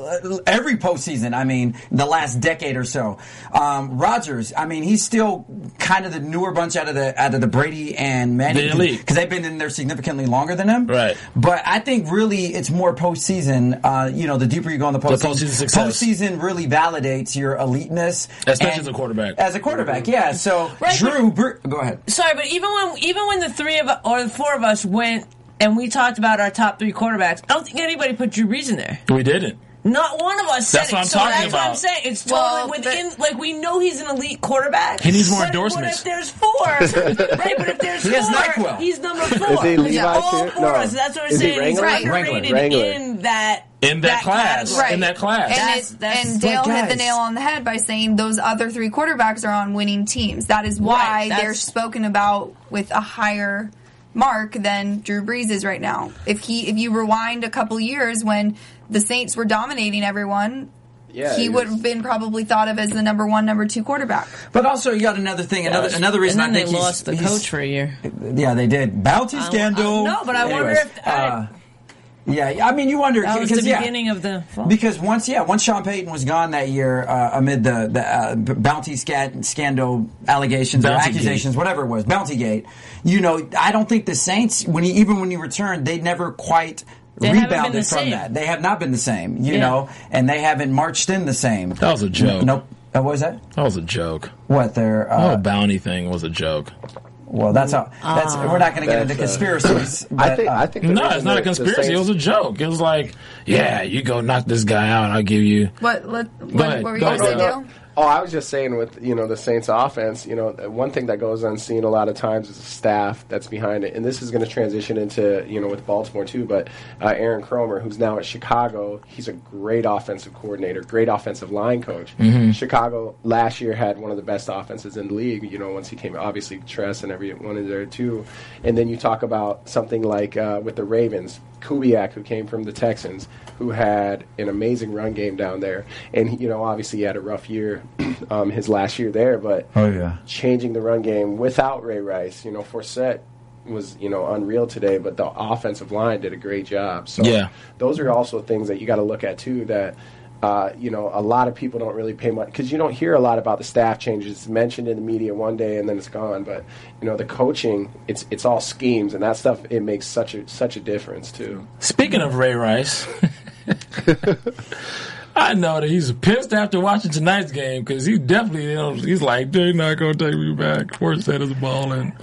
every postseason. I mean, the last decade or so. Um, Rodgers. I mean, he's still kind of the newer bunch out of the out of the Brady and Manning because they've been in there significantly longer than him. Right. But I think really it's more postseason. Uh, you know, the deeper you go in the postseason, postseason success. postseason really validates your eliteness, Especially as a quarterback. As a quarterback, yeah. So Right, Drew, Br- go ahead. Sorry, but even when even when the three of or the four of us went and we talked about our top three quarterbacks, I don't think anybody put Drew Brees in there. we didn't. Not one of us said That's it. what I'm so talking that's what I'm saying. It's totally Well, within. like we know he's an elite quarterback. He needs more But endorsements. What if there's four? right, but if there's He four, NyQuil. he's number four. Is he Levi all four No. of us. That's what I'm Is saying. He's Wrangler? underrated Wrangler. in that In that class. category. in that class. And, That's- that's- and Dale But hit the nail on the head by saying those other three quarterbacks are on winning teams. That is why Right, they're spoken about with a higher mark than Drew Brees is right now. If he, if you rewind a couple years when the Saints were dominating everyone, Yeah, he he would have been probably thought of as the number one, number two quarterback. But also, you got another thing. Another another reason and then I think they he's- lost the coach for a year. Yeah, they did. Bounty scandal. no, but I wonder Anyways, if- I- uh, yeah, I mean, you wonder That was the because yeah, beginning of the. fall. because once yeah, once Sean Payton was gone that year uh, amid the the uh, bounty scat, scandal allegations or Bounty accusations, whatever it was, Bounty Gate. You know, I don't think the Saints when he, even when he returned, they never quite. They rebounded the from same. that. They have not been the same, you Yeah. know, and they haven't marched in the same. That was a joke. Nope. Uh, what was that? That was a joke. What their The uh, whole bounty thing was a joke. Well, that's how. That's we're not going to get into That's, uh, conspiracies. But, I think. uh, I think. the No, reason it's not a that the conspiracy. It was a joke. It was like, yeah, you go knock this guy out. I'll give you. What? What, what, ahead, what were you go going to say, ahead. Dale? Oh, I was just saying with you know the Saints offense, you know one thing that goes unseen a lot of times is the staff that's behind it, and this is going to transition into you know with Baltimore too. But uh, Aaron Kromer, who's now at Chicago, he's a great offensive coordinator, great offensive line coach. Chicago last year had one of the best offenses in the league. You know once he came, obviously Tress and everyone in there too. And then you talk about something like uh, with the Ravens, Kubiak, who came from the Texans, who had an amazing run game down there, and you know obviously he had a rough year, um, his last year there, but Oh, yeah. changing the run game without Ray Rice, you know Forsett was you know unreal today, but the offensive line did a great job. So Yeah. those are also things that you got to look at too. That uh, you know a lot of people don't really pay much because you don't hear a lot about the staff changes. It's mentioned in the media one day and then it's gone, but you know the coaching, it's it's all schemes and that stuff. It makes such a such a difference too. Speaking of Ray Rice, I know that he's pissed after watching tonight's game because he definitely, you know, he's like, they're not going to take me back. Forsett is balling.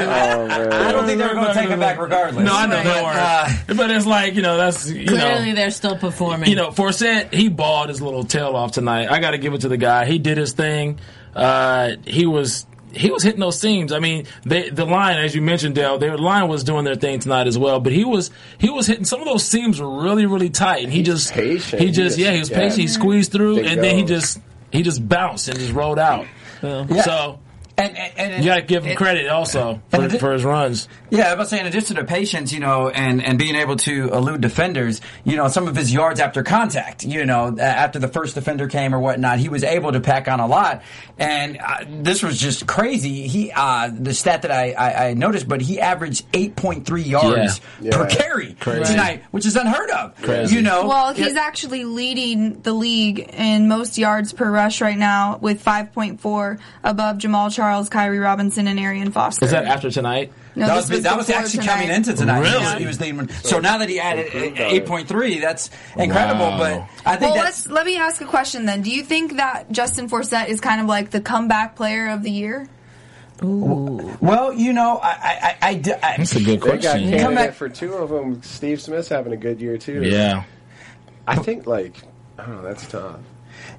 Oh. I don't think they're going to take it back regardless. No, I know they But, weren't. uh, but it's like, you know, that's, you Clearly, know. they're still performing. You know, Forsett, he balled his little tail off tonight. I got to give it to the guy. He did his thing. Uh, he was he was hitting those seams. I mean, they, the line, as you mentioned, Dale, their line was doing their thing tonight as well. But he was he was hitting some of those seams were really really tight, and he just patient. He He just just- yeah, he was yeah. patient. He squeezed through, Big and then he just he just bounced and just rolled out. So And, and, and You got to give him it- credit also for, it- for his runs. Yeah, I was saying, in addition to patience, you know, and, and being able to elude defenders, you know, some of his yards after contact, you know, after the first defender came or whatnot, he was able to pack on a lot. And uh, this was just crazy. He, uh, the stat that I, I, I noticed, but he averaged 8.3 yards Yeah. per Yeah. carry Crazy. tonight, which is unheard of. Crazy. You know, Well, Yeah. he's actually leading the league in most yards per rush right now with 5.4 above Jamaal Charles, Khiry Robinson, and Arian Foster. Is that after tonight? No, that this was, that was actually tonight. coming into tonight. Really? He was, he was leading. So now that he added Improved on eight it. point three, that's incredible. Wow. But I think Well, that's let's, let me ask a question then. Do you think that Justin Forsett is kind of like the comeback player of the year? Ooh. well. You know, I, I, I, I, I That's a good They got question. Come back- for two of them. Steve Smith's having a good year too. Yeah. I think like I don't know. That's tough.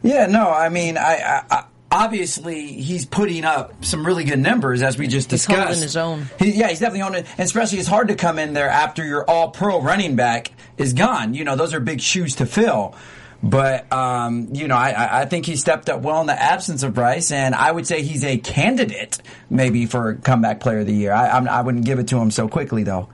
Yeah, no, I mean, I, I, I obviously he's putting up some really good numbers as we just He's discussed. holding his own. He, yeah, he's definitely on it, and especially it's hard to come in there after your All-Pro running back is gone. You know, those are big shoes to fill. But um, you know, I- I, I think he stepped up well in the absence of Bryce, and I would say he's a candidate maybe for comeback player of the year. I, I'm, I wouldn't give it to him so quickly though.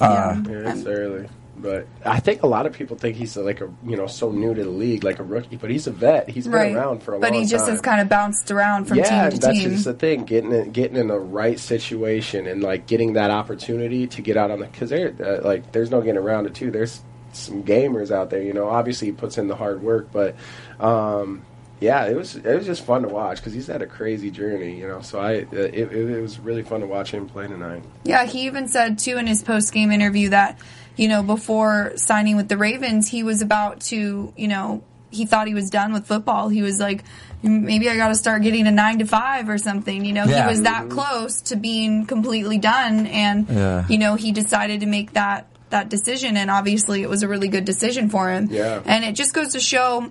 Uh, Yeah, it's early. But I think a lot of people think he's like a you know so new to the league, like a rookie. But he's a vet. He's been around for a but long time. But he just time. has kind of bounced around from yeah, team to that's team. just the thing. Getting in, getting in the right situation and like getting that opportunity to get out on the because there uh, like there's no getting around it too. There's some gamers out there, you know. Obviously, he puts in the hard work, but um, yeah, it was it was just fun to watch because he's had a crazy journey, you know. So I uh, it, it, it was really fun to watch him play tonight. Yeah, he even said too in his post game interview that, you know, before signing with the Ravens, he was about to, you know, he thought he was done with football. He was like, maybe I got to start getting a nine to five or something. You know, Yeah. he was that close to being completely done, and Yeah. you know, he decided to make that that decision, and obviously, it was a really good decision for him. Yeah. and it just goes to show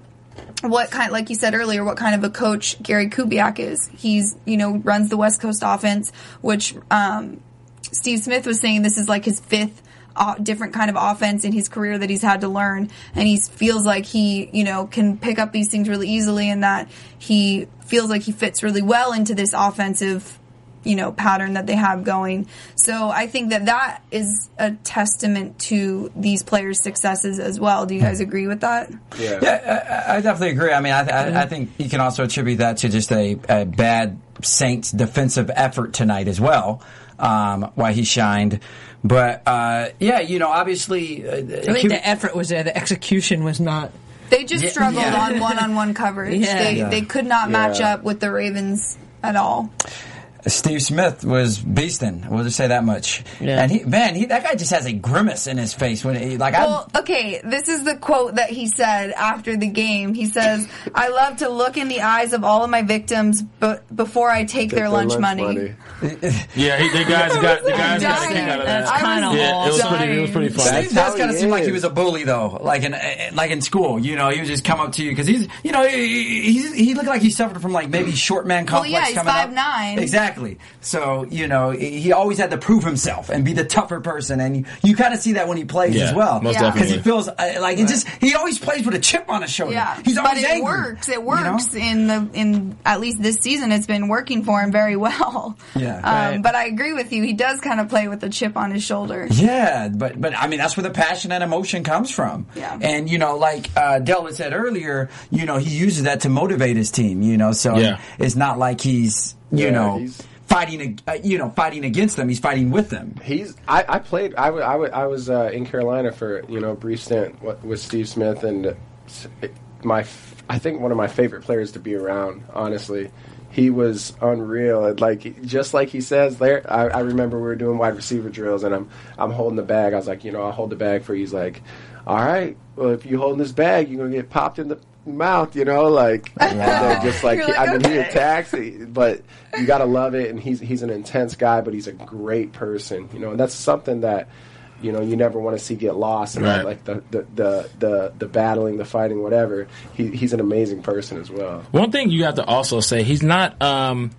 what kind, like you said earlier, what kind of a coach Gary Kubiak is. He's, you know, runs the West Coast offense, which um, Steve Smith was saying this is like his fifth different kind of offense in his career that he's had to learn, and he feels like he, you know, can pick up these things really easily, and that he feels like he fits really well into this offensive you know pattern that they have going. So i think that that is a testament to these players successes as well. Do you guys agree with that? Yeah, Yeah, I, I definitely agree. I mean, I, I, I think you can also attribute that to just a, a bad Saints defensive effort tonight as well. Um, why he shined, but uh, yeah, you know, obviously, uh, I think the effort was there. The execution was not. they just struggled yeah. on one-on-one coverage Yeah. they, Yeah. they could not match Yeah. up with the ravens at all Steve Smith was beasting. We'll just say that much. Yeah. And he, man, he, that guy just has a grimace in his face when he, like, Well, I, okay, this is the quote that he said after the game. He says, I love to look in the eyes of all of my victims but before I take their, lunch, money. Yeah, he, the guys got the guys got a kick out of That's that. kind of Yeah, it was awesome. pretty. It was pretty funny. Steve does kind of he seem like he was a bully though, like in like in school. You know, he would just come up to you because he's, you know, he, he's, he looked like he suffered from like maybe short man complex yeah, he's coming up. 5'9". Exactly. So you know, he he always had to prove himself and be the tougher person, and you, you kind of see that when he plays Yeah, as well. most Yeah. Because he feels uh, like it just he always plays with a chip on his shoulder. Yeah, he's but always it angry, works. It you know? works in the in at least this season. It's been working for him very well. Yeah. um, Right. but I agree with you. He does kind of play with a chip on his shoulder. Yeah, but but I mean that's where the passion and emotion comes from. Yeah. And you know, like uh, Del had said earlier, you know, he uses that to motivate his team. You know, so Yeah. it's not like he's you Yeah, know he's- fighting uh, you know fighting against them. He's fighting with them. He's. I, I played. I, I, I was uh, in Carolina for you know a brief stint with, Steve Smith, and my. I think one of my favorite players to be around. Honestly, he was unreal. Like just like he says there. I, I remember we were doing wide receiver drills, and I'm I'm holding the bag. I was like, you know, I'll hold the bag for you. He's like, all right. Well, if you holding this bag, you're gonna get popped in the mouth. You know, like and then just like, You're like, I mean, he okay. attacks, but you gotta love it. And he's he's an intense guy, but he's a great person. You know, and that's something that you know you never want to see get lost. And Right. like the, the the the the battling, the fighting, whatever. He he's an amazing person as well. One thing you have to also say, he's not um,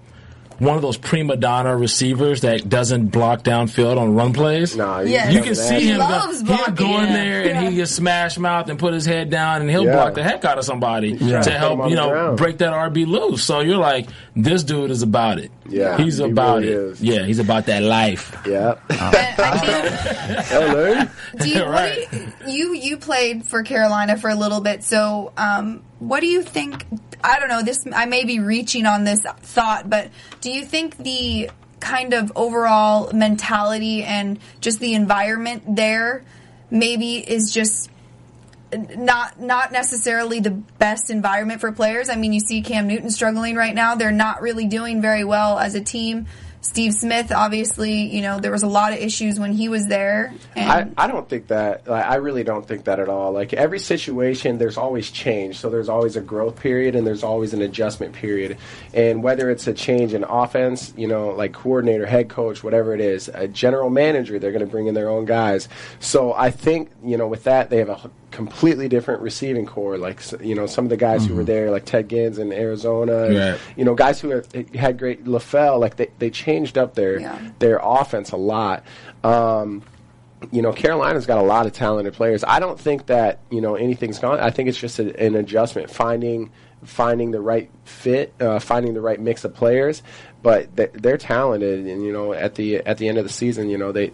one of those prima donna receivers that doesn't block downfield on run plays. Nah, you Yeah. can't You can that. see He him go, he'll go in Yeah. there and he just smash mouth and put his head down and he'll Yeah. block the heck out of somebody to help you know break that RB loose. So you're like, this dude is about it. Yeah, he's he about really it. is. Yeah, he's about that life. Yeah. And I think Hello. Do you, Right. do you, you you played for Carolina for a little bit, so um, what do you think? I don't know. This I may be reaching on this thought, but do you think the kind of overall mentality and just the environment there maybe is just not not necessarily the best environment for players. I mean, you see Cam Newton struggling right now. They're not really doing very well as a team. Steve Smith, obviously, you know, there was a lot of issues when he was there. I, I don't think that. Like, I really don't think that at all. Like every situation, there's always change. So there's always a growth period and there's always an adjustment period. And whether it's a change in offense, you know, like coordinator, head coach, whatever it is, a general manager, they're going to bring in their own guys. So I think you know with that they have a completely different receiving core. Like you know some of the guys who were there, like Ted Ginn in Arizona, and, Right. you know guys who have, had great LaFell, like they they changed up their Yeah. their offense a lot. Um, you know, Carolina's got a lot of talented players. I don't think that you know anything's gone. I think it's just a, an adjustment, finding finding the right fit, uh, finding the right mix of players. But they, they're talented, and you know, at the at the end of the season, you know they.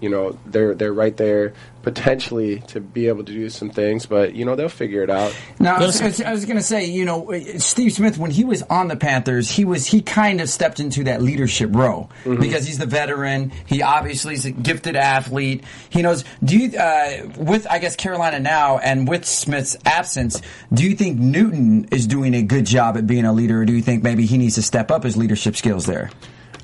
You know they're they're right there potentially to be able to do some things, but you know they'll figure it out. Now, I was, I was going to say, you know, Steve Smith, when he was on the Panthers, he was he kind of stepped into that leadership role because he's the veteran. He obviously is a gifted athlete. He knows. Do you, uh, with I guess Carolina now, and with Smith's absence, do you think Newton is doing a good job at being a leader, or do you think maybe he needs to step up his leadership skills there?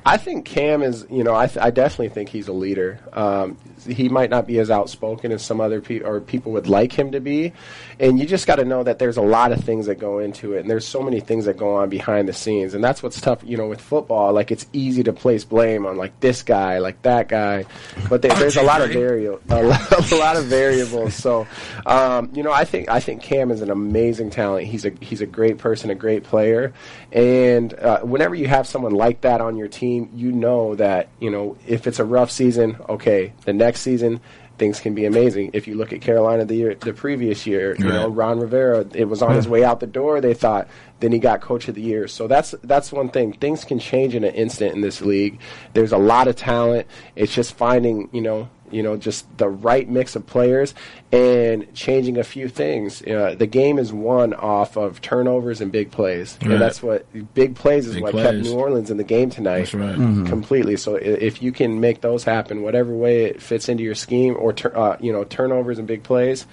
I think Cam is, you know, I, th- I definitely think he's a leader. Um, he might not be as outspoken as some other people or people would like him to be, and you just got to know that there's a lot of things that go into it, and there's so many things that go on behind the scenes, and that's what's tough, you know, with football. Like it's easy to place blame on like this guy, like that guy, but there, there's a lot of variable, a a lot of variables. So, um, you know, I think I think Cam is an amazing talent. He's a he's a great person, a great player, and uh, whenever you have someone like that on your team, you know that you know if it's a rough season, okay, the next season things can be amazing. If you look at Carolina the year, the previous year, you know Ron Rivera, it was on his way out the door. They thought. Then he got coach of the year. So that's that's one thing. Things can change in an instant in this league. There's a lot of talent. It's just finding, you know, you know, just the right mix of players and changing a few things. Uh, the game is won off of turnovers and big plays, Right. and that's what big plays is Big what kept. New Orleans in the game tonight. That's right. completely. So if you can make those happen, whatever way it fits into your scheme, or tur- uh, you know, turnovers and big plays,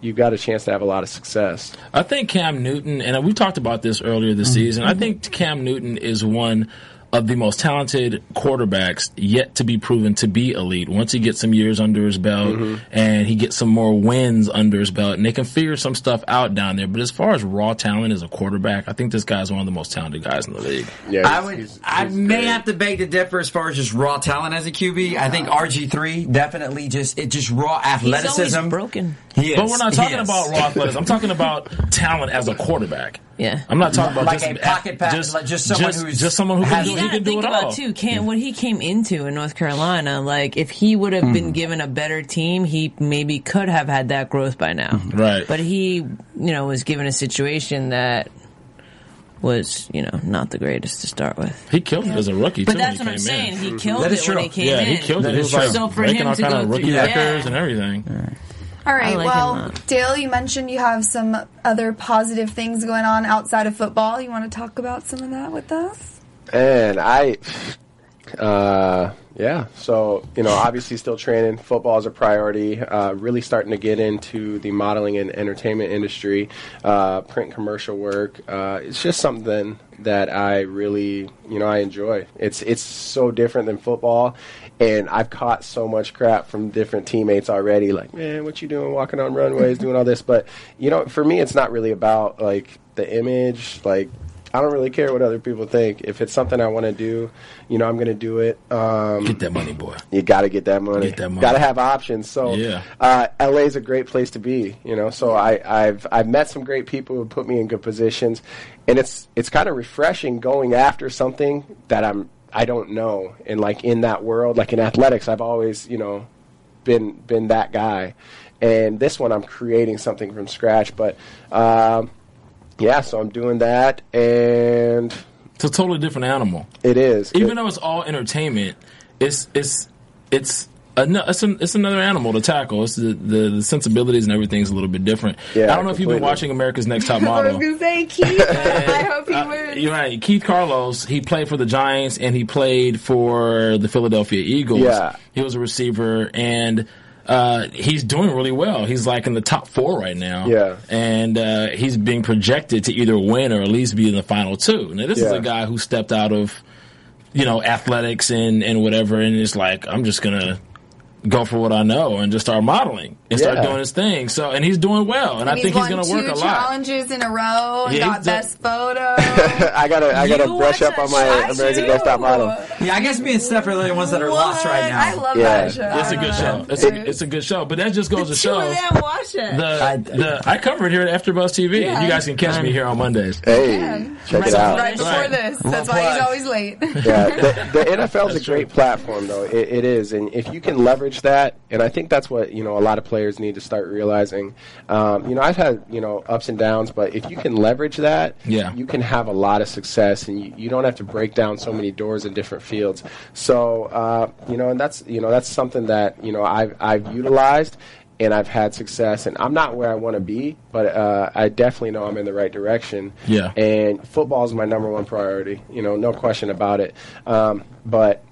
you've got a chance to have a lot of success. I think Cam Newton, and we talked about this earlier this season. I think Cam Newton is one of the most talented quarterbacks yet to be proven to be elite. Once he gets some years under his belt mm-hmm. and he gets some more wins under his belt, and they can figure some stuff out down there. But as far as raw talent as a quarterback, I think this guy's one of the most talented guys in the league. Yeah, I would. he's- I he's may great. have to beg to differ as far as just raw talent as a QB. I think RG three definitely just it just raw athleticism. broken. He is. But we're not talking is. about raw athleticism. I'm talking about talent as a quarterback. Yeah. I'm not talking about Like just a pocket pass- like just someone who's- just someone who can do, You he gotta can do think it about all. too, Cam, what he came into in North Carolina. Like, if he would have Hmm. been given a better team, he maybe could have had that growth by now. Right. But he, you know, was given a situation that was, you know, not the greatest to start with. He killed it as a rookie But too. that's when what he I'm saying. in. He killed That it is when he came Yeah, in. Yeah, he killed That it. He is was like. So for breaking him all to kind go of rookie through- records yeah. and everything. All right. like well, him a lot. Dale, you mentioned you have some other positive things going on outside of football. You want to talk about some of that with us? And I, uh, yeah. So you know, obviously, still training. Football is a priority. Uh, really starting to get into the modeling and entertainment industry, uh, print commercial work. Uh, it's just something that I really, you know, I enjoy. It's it's so different than football, and I've caught so much crap from different teammates already. Like, man, what you doing, walking on runways, doing all this? But you know, for me, it's not really about like the image, like I don't really care what other people think. If it's something I want to do, you know, I'm going to do it. Um, Get that money, boy. you got to get that money. Get that money. Got to have options. So, Yeah. uh, LA is a great place to be. You know, so I, I've I've met some great people who put me in good positions, and it's it's kind of refreshing going after something that I'm I don't know, and like in that world, like in athletics, I've always you know been been that guy, and this one I'm creating something from scratch. But um, yeah, so I'm doing that, and It's a totally different animal. it is Even though it's all entertainment, it's it's it's. Ano- It's, an, it's another animal to tackle. It's the, the, the sensibilities and everything's a little bit different. Yeah, I don't know if you've been watching America's Next Top I was Model. gonna say Keith. I hope he wins. You're right. Keith Carlos, he played for the Giants and he played for the Philadelphia Eagles. Yeah. He was a receiver and uh, he's doing really well. He's like in the top four right now. Yeah. And uh, he's being projected to either win or at least be in the final two. Now, this is a guy who stepped out of, you know, athletics and, and whatever and is like, I'm just going to go for what I know and just start modeling and start doing his thing. So, and he's doing well. And, I he's think he's won going to work two a lot. challenges in a row. and Yeah, got he's done- best photo. I gotta I gotta You brush up on my show? American I Next Top do. Model. Yeah, I guess me and Steph are the only ones that are lost right now. I love Yeah. that show. It's a good show. It's a, it's a good show. But that just goes to Two show. of them watch it. The, I- the I cover it here at AfterBuzz TV, and you guys can catch me here on Mondays. Hey, check it out. Right before Right. this. That's why he's always late. Yeah, the, the NFL is a great platform, though. It, it is, and if you can leverage that, and I think that's what you know a lot of players need to start realizing. Um, you know, I've had you know ups and downs, but if you can leverage that, Yeah. you can have a lot of success, and you, you don't have to break down so many doors in different fields. So, uh, you know, and that's you know that's something that you know I've I've utilized. And I've had success, and I'm not where I want to be, but uh, I definitely know I'm in the right direction. Yeah. And football is my number one priority. You know, no question about it. Um, but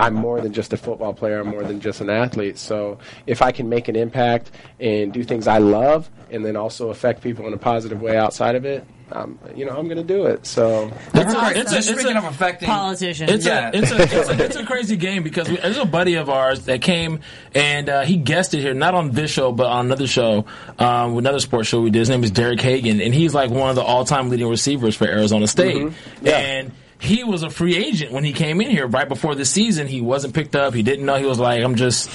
I'm more than just a football player. I'm more than just an athlete. So if I can make an impact and do things I love, and then also affect people in a positive way outside of it, um, you know, I'm going to do it. So It's a, it's a, it's speaking a, of affecting Politician. it's, Yeah. a, it's, a, it's, a, it's a crazy game because we, there's a buddy of ours that came and uh, he guested here, not on this show, but on another show, um, another sports show we did. His name is Derek Hagan, and he's like one of the all time leading receivers for Arizona State. Mm-hmm. Yeah. And he was a free agent when he came in here right before the season. He wasn't picked up. He didn't know. He was like, I'm just.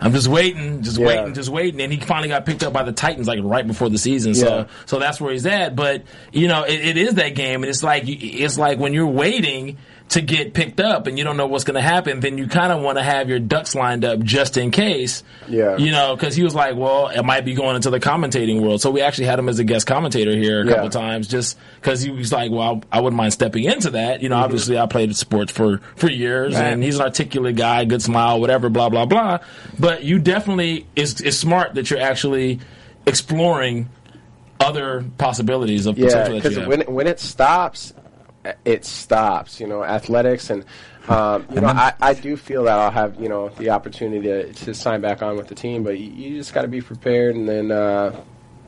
I'm just waiting, just Yeah. waiting, just waiting, and he finally got picked up by the Titans like right before the season. So, Yeah. so that's where he's at. But you know, it, it is that game, and it's like it's like when you're waiting to get picked up and you don't know what's going to happen, then you kind of want to have your ducks lined up just in case. Yeah. You know, because he was like, well, it might be going into the commentating world. So we actually had him as a guest commentator here a Yeah. couple times, just because he was like, well, I wouldn't mind stepping into that. You know, mm-hmm. obviously I played sports for for years, Right. and he's an articulate guy, good smile, whatever, blah blah blah. But you definitely is is smart that you're actually exploring other possibilities of yeah, potential that you because have. when when it stops, it stops. You know, athletics and. Um, you know, I, I do feel that I'll have you know the opportunity to, to sign back on with the team, but you, you just got to be prepared. And then uh,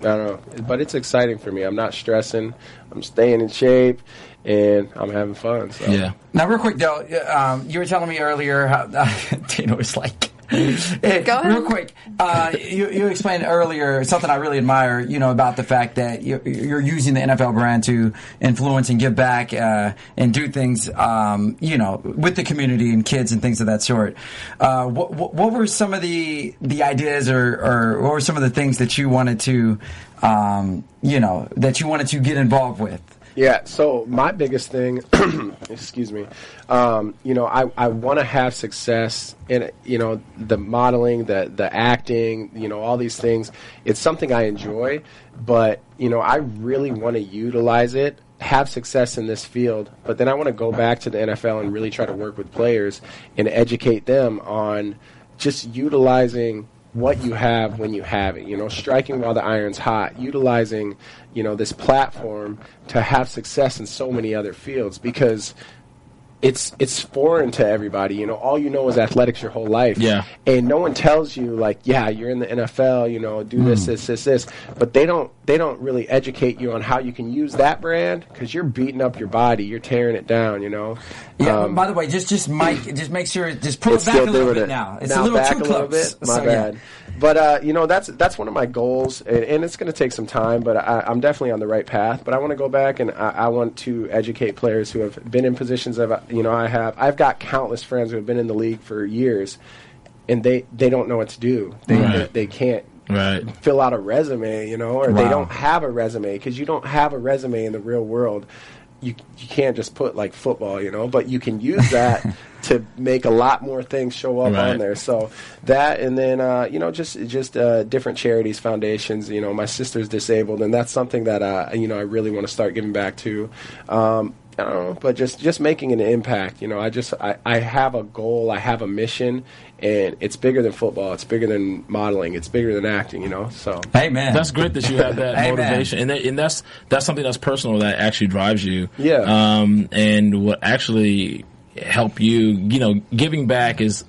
I don't know, but it's exciting for me. I'm not stressing. I'm staying in shape, and I'm having fun. So. yeah. Now, real quick though, um, you were telling me earlier how Dino was like. Hey, Go ahead. Real quick, uh, you, you explained earlier something I really admire, you know, about the fact that you're, you're using the NFL brand to influence and give back uh, and do things, um, you know, with the community and kids and things of that sort. Uh, what, what, what were some of the the ideas, or, or what were some of the things that you wanted to, um, you know, that you wanted to get involved with? Yeah, so my biggest thing, excuse me, um, you know, I, I want to have success in, you know, the modeling, the, the acting, you know, all these things. It's something I enjoy, but, you know, I really want to utilize it, have success in this field, but then I want to go back to the NFL and really try to work with players and educate them on just utilizing what you have when you have it. You know, striking while the iron's hot, utilizing, you know, this platform to have success in so many other fields because it's it's foreign to everybody. You know, all you know is athletics your whole life. Yeah. And no one tells you like, yeah, you're in the NFL, you know, do this, this, this, this. But they don't they don't really educate you on how you can use that brand because you're beating up your body, you're tearing it down. You know. Yeah. Um, by the way, just just Mike, just make sure, just pull it back a little bit it now. It's now a little back too a little close. bit. My So, yeah. But uh, you know that's that's one of my goals, and, and it's going to take some time. But I, I'm definitely on the right path. But I want to go back and I, I want to educate players who have been in positions of you know I have. I've got countless friends who have been in the league for years, and they they don't know what to do. They Right. they, they can't Right. fill out a resume, you know, or they don't have a resume because you don't have a resume in the real world. You you can't just put like football, you know, but you can use that to make a lot more things show up Right. on there. So that, and then uh, you know, just just uh, different charities, foundations. You know, my sister's disabled, and that's something that uh, you know I really want to start giving back to. Um, know, but just just making an impact. You know, I just I, I have a goal, I have a mission, and it's bigger than football. It's bigger than modeling. It's bigger than acting. You know, so Hey man, That's great that you have that Amen. motivation, and, that, and that's that's something that's personal that actually drives you. Yeah. Um, and what actually help you, you know, giving back is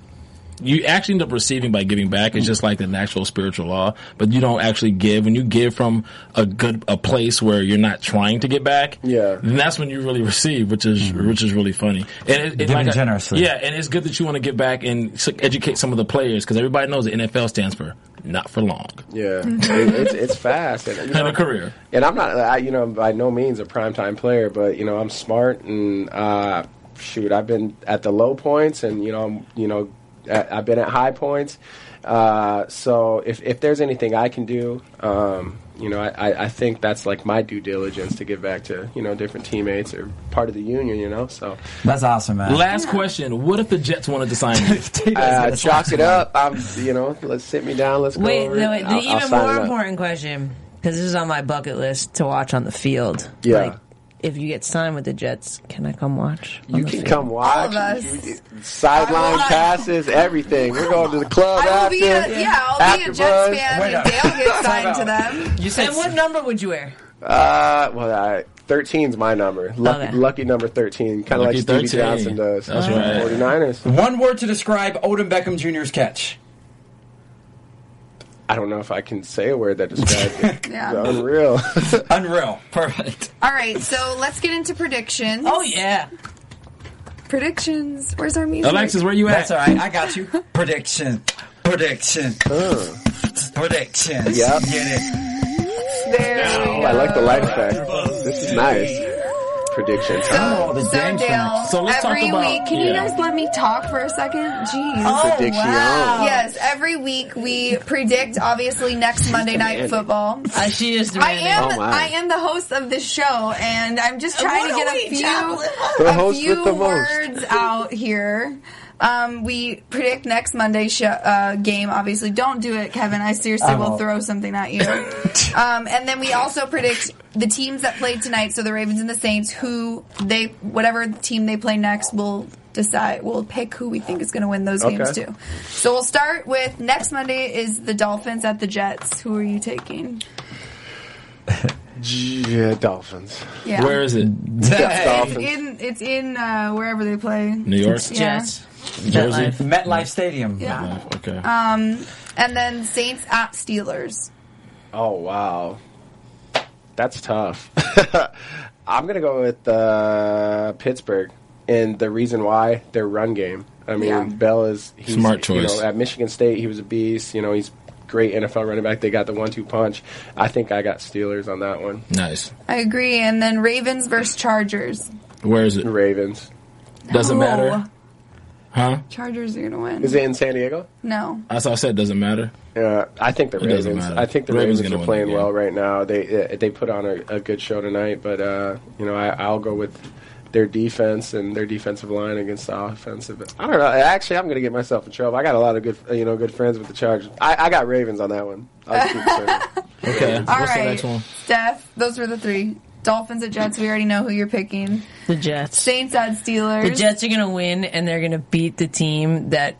you actually end up receiving by giving back. It's just like the natural spiritual law, but you don't actually give. When you give from a good a place where you're not trying to get back, Yeah. then that's when you really receive, which is which is really funny. And it, it, Giving like I- generously. yeah, and it's good that you want to give back and educate some of the players because everybody knows the NFL stands for not for long. yeah, it, it's it's fast and you Have know, a career. And I'm not, I, you know, by no means a primetime player, but you know, I'm smart and uh, shoot, I've been at the low points, and you know, I'm, you know, at, I've been at high points. Uh, so if if there's anything I can do, um, you know, I, I, I think that's like my due diligence to give back to you know different teammates or part of the union, you know. So that's awesome, man. Last question: What if the Jets wanted to sign you? Tito's uh, chalk it up. I'm, you know, let's sit me down. Let's go. Wait, over no, wait, the I'll- I'll even more important question, because this is on my bucket list to watch on the field. Yeah. Like, if you get signed with the Jets, can I come watch? You can field? come watch. All of us. Sideline passes, everything. We're going to the club I after. be a, yeah, I'll be after a Jets buzz. fan Wait if a- Dale gets signed to them. You said And what number would you wear? Uh, well, I, 13's my number. Lucky, Okay. lucky number 13. Kind of like Lucky Stevie 13. Johnson does. That's right. 49ers. one word to describe Odell Beckham Jr.'s catch. I don't know if I can say a word that describes it. Yeah. It's unreal. Unreal. Perfect. All right, so let's get into predictions. Oh yeah, predictions. Where's our music? Alexis, where you at? That's all right. I got you. Prediction. Prediction. Prediction. Yep. Get it. There we go. I like the light effect. This is nice. Prediction time. Oh, the so James Dale, fan. So let's talk about- week, can you guys let me talk for a second? Jeez. Oh, wow. Yes, every week we predict obviously next Monday night football. Uh, she is I am Oh, my. I am the host of this show and I'm just trying to get a few a few with the most. words out here. Um, we predict next Monday's show, uh, game. Obviously, don't do it, Keven. I seriously I will won't. throw something at you. um, and then we also predict the teams that played tonight. So the Ravens and the Saints, who they whatever team they play next, will decide. We'll pick who we think is going to win those games too. So we'll start with next Monday is the Dolphins at the Jets. Who are you taking? Yeah, Dolphins. Yeah, Where is it? Jets, Dolphins. in it's in uh, wherever they play. New York, Yeah. Jets. Jersey. MetLife. MetLife Stadium. Yeah. Okay. Um, And then Saints at Steelers. Oh wow, that's tough. I'm gonna go with uh, Pittsburgh, and the reason why their run game. I mean, Yeah. Bell is he's, Smart You choice. know, at Michigan State, he was a beast. You know, he's great NFL running back. They got the one-two punch. I think I got Steelers on that one. nice. I agree. And then Ravens versus Chargers. Where is it? Ravens. Doesn't No. matter. Huh? Chargers are gonna win. Is it in San Diego? No. That's all I said. Doesn't matter. Uh, I think the It doesn't Ravens. matter. I think the Ravens Ravens, gonna are playing the well right now. They uh, they put on a, a good show tonight, but uh, you know I, I'll go with their defense and their defensive line against the offensive. I don't know. Actually, I'm going to get myself in trouble. I got a lot of good you know good friends with the Chargers. I, I got Ravens on that one. I'll just keep it simple. Okay. All What's right, the next one? Steph. Those were the three. Dolphins at Jets. We already know who you're picking. The Jets. Saints at Steelers. The Jets are going to win, and they're going to beat the team that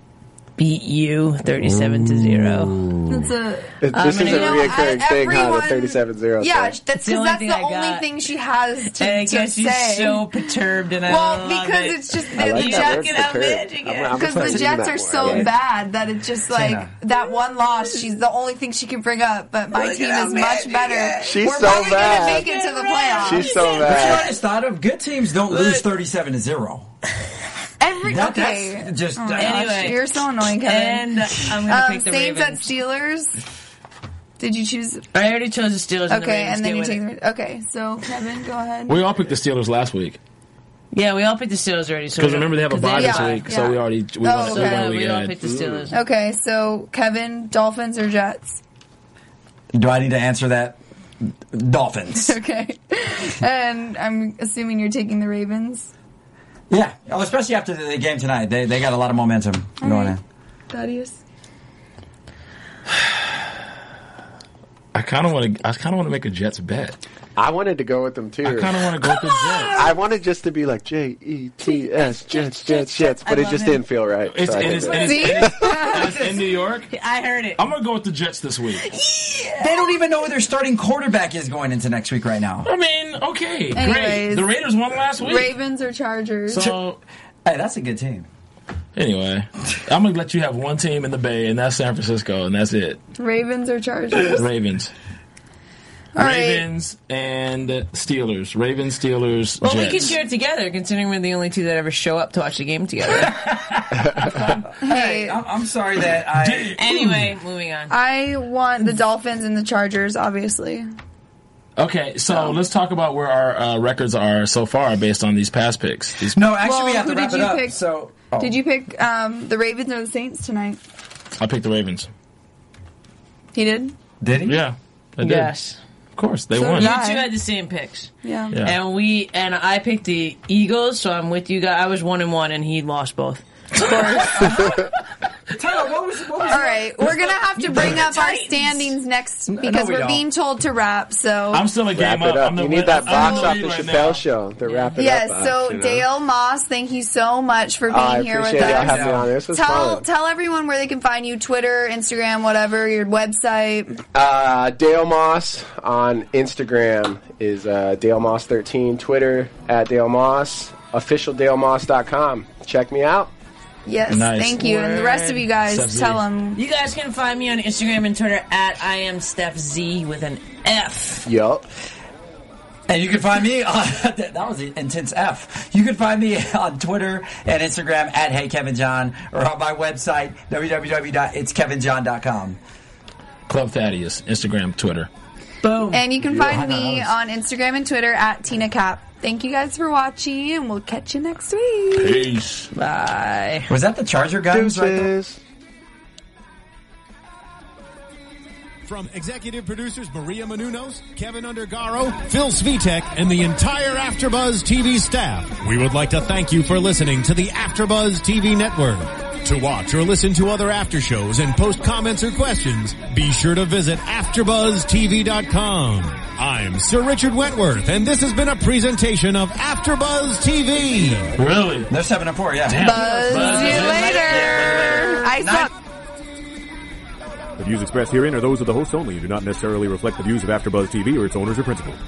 beat you 37 to 0. That's a, this um, is mean, a you know, reoccurring I- thing, huh? The everyone- 37-0 Yeah, thing. that's the because only that's thing the I only got. thing she has to, And I to guess she's say. so perturbed, and I well, love because it. it's just the like that Jets. word, Get out perturbed. magic, I'm- I'm Because gonna the Jets using are that so more. Yeah. bad that it's just like Tina. that one loss. She's the only thing she can bring up, but my Look team at is much mad better. She's We're so probably bad. gonna make it to the playoffs. She's so But you bad. what I just thought of? Good teams don't lose 37 to 0. Every That- okay. that's just Oh my uh, gosh, Anyway. you're so annoying, Keven. And I'm gonna um, pick the Saints Ravens. at Steelers. Did you choose? I already chose the Steelers. and the Okay, and then you take it. the. Okay, so Keven, go ahead. We all picked the Steelers last week Yeah, we all picked the Steelers already. Because we don't- remember they have a bye this Yeah, week, yeah. so we already we Oh, won, okay. we Yeah, won we all ahead. picked the Steelers. Okay, so Keven, Dolphins or Jets? Do I need to answer that? Dolphins. Okay, and I'm assuming you're taking the Ravens. Yeah, oh, especially after the game tonight. They they got a lot of momentum going right. in. Thaddeus. I kind of want to. I kind of want to make a Jets bet. I wanted to go with them too. I kind of want to go with the Jets. I wanted just to be like J E T S Jets Jets Jets, but it just him. didn't feel right. It's, so I and did it's, that. and See? it's, and it's in New York. I heard it. I'm gonna go with the Jets this week. They don't even know who their starting quarterback is going into next week right now. I mean, okay, great. The Raiders won last week. Ravens or Chargers? So Hey, that's a good team. Anyway, I'm gonna let you have one team in the Bay, and that's San Francisco, and that's it. Ravens or Chargers? Ravens. All right. Ravens and Steelers. Ravens, Steelers, Well, we Jets. can share it together, considering we're the only two that ever show up to watch the game together. Hey, I'm, I'm sorry that I. anyway, moving on. I want the Dolphins and the Chargers, obviously. Okay, so let's talk about where our uh, records are so far based on these past picks. These, No, actually, Well, we have who to wrap did it you up. pick? So, oh. Did you pick um, the Ravens or the Saints tonight? I picked the Ravens. He did. Did he? Yeah, I did. Yes. Of course, they So won. You two had the same picks. Yeah. Yeah. And we and I picked the Eagles, so I'm with you guys. I was one and one, and he lost both. Tyler, what was, what was All right, we're gonna have to bring up our standings next no, because we we're don't. being told to wrap. So I'm still a Wrap game it up. I'm the You need that box off the right Chappelle now. show. The wrap it yes, up. so box, you know? Dale Moss, thank you so much for being Oh, I here with appreciate y'all having us. me on. This was Tell fun. tell everyone where they can find you: Twitter, Instagram, whatever, your website. Uh, Dale Moss on Instagram is uh, Dale Moss 13. Twitter at Dale Moss. OfficialDaleMoss.com. Check me out. Yes, Nice. thank you, and the rest of you guys, Steph Z. tell them. You guys can find me on Instagram and Twitter at I am Steph Z with an F. Yup. And you can find me on that was an intense F. You can find me on Twitter and Instagram at Hey Kevin John or on my website www.itskevinjohn.com. Club Thaddeus, Instagram, Twitter. Boom. And you can find I me on Instagram and Twitter at Tina Cap. Thank you guys for watching, and we'll catch you next week. Peace. Bye. Was that the Charger guns right there? Deuces. From executive producers Maria Menounos, Keven Undergaro, Phil Svitek, and the entire Afterbuzz TV staff, we would like to thank you for listening to the Afterbuzz TV network. To watch or listen to other after shows and post comments or questions, be sure to visit AfterBuzzTV.com. I'm Sir Richard Wentworth, and this has been a presentation of Afterbuzz TV. Really? They're seven and four, yeah. Buzz Buzz you you later. I Nine- suck. The views expressed herein are those of the hosts only and do not necessarily reflect the views of AfterBuzz TV or its owners or principals.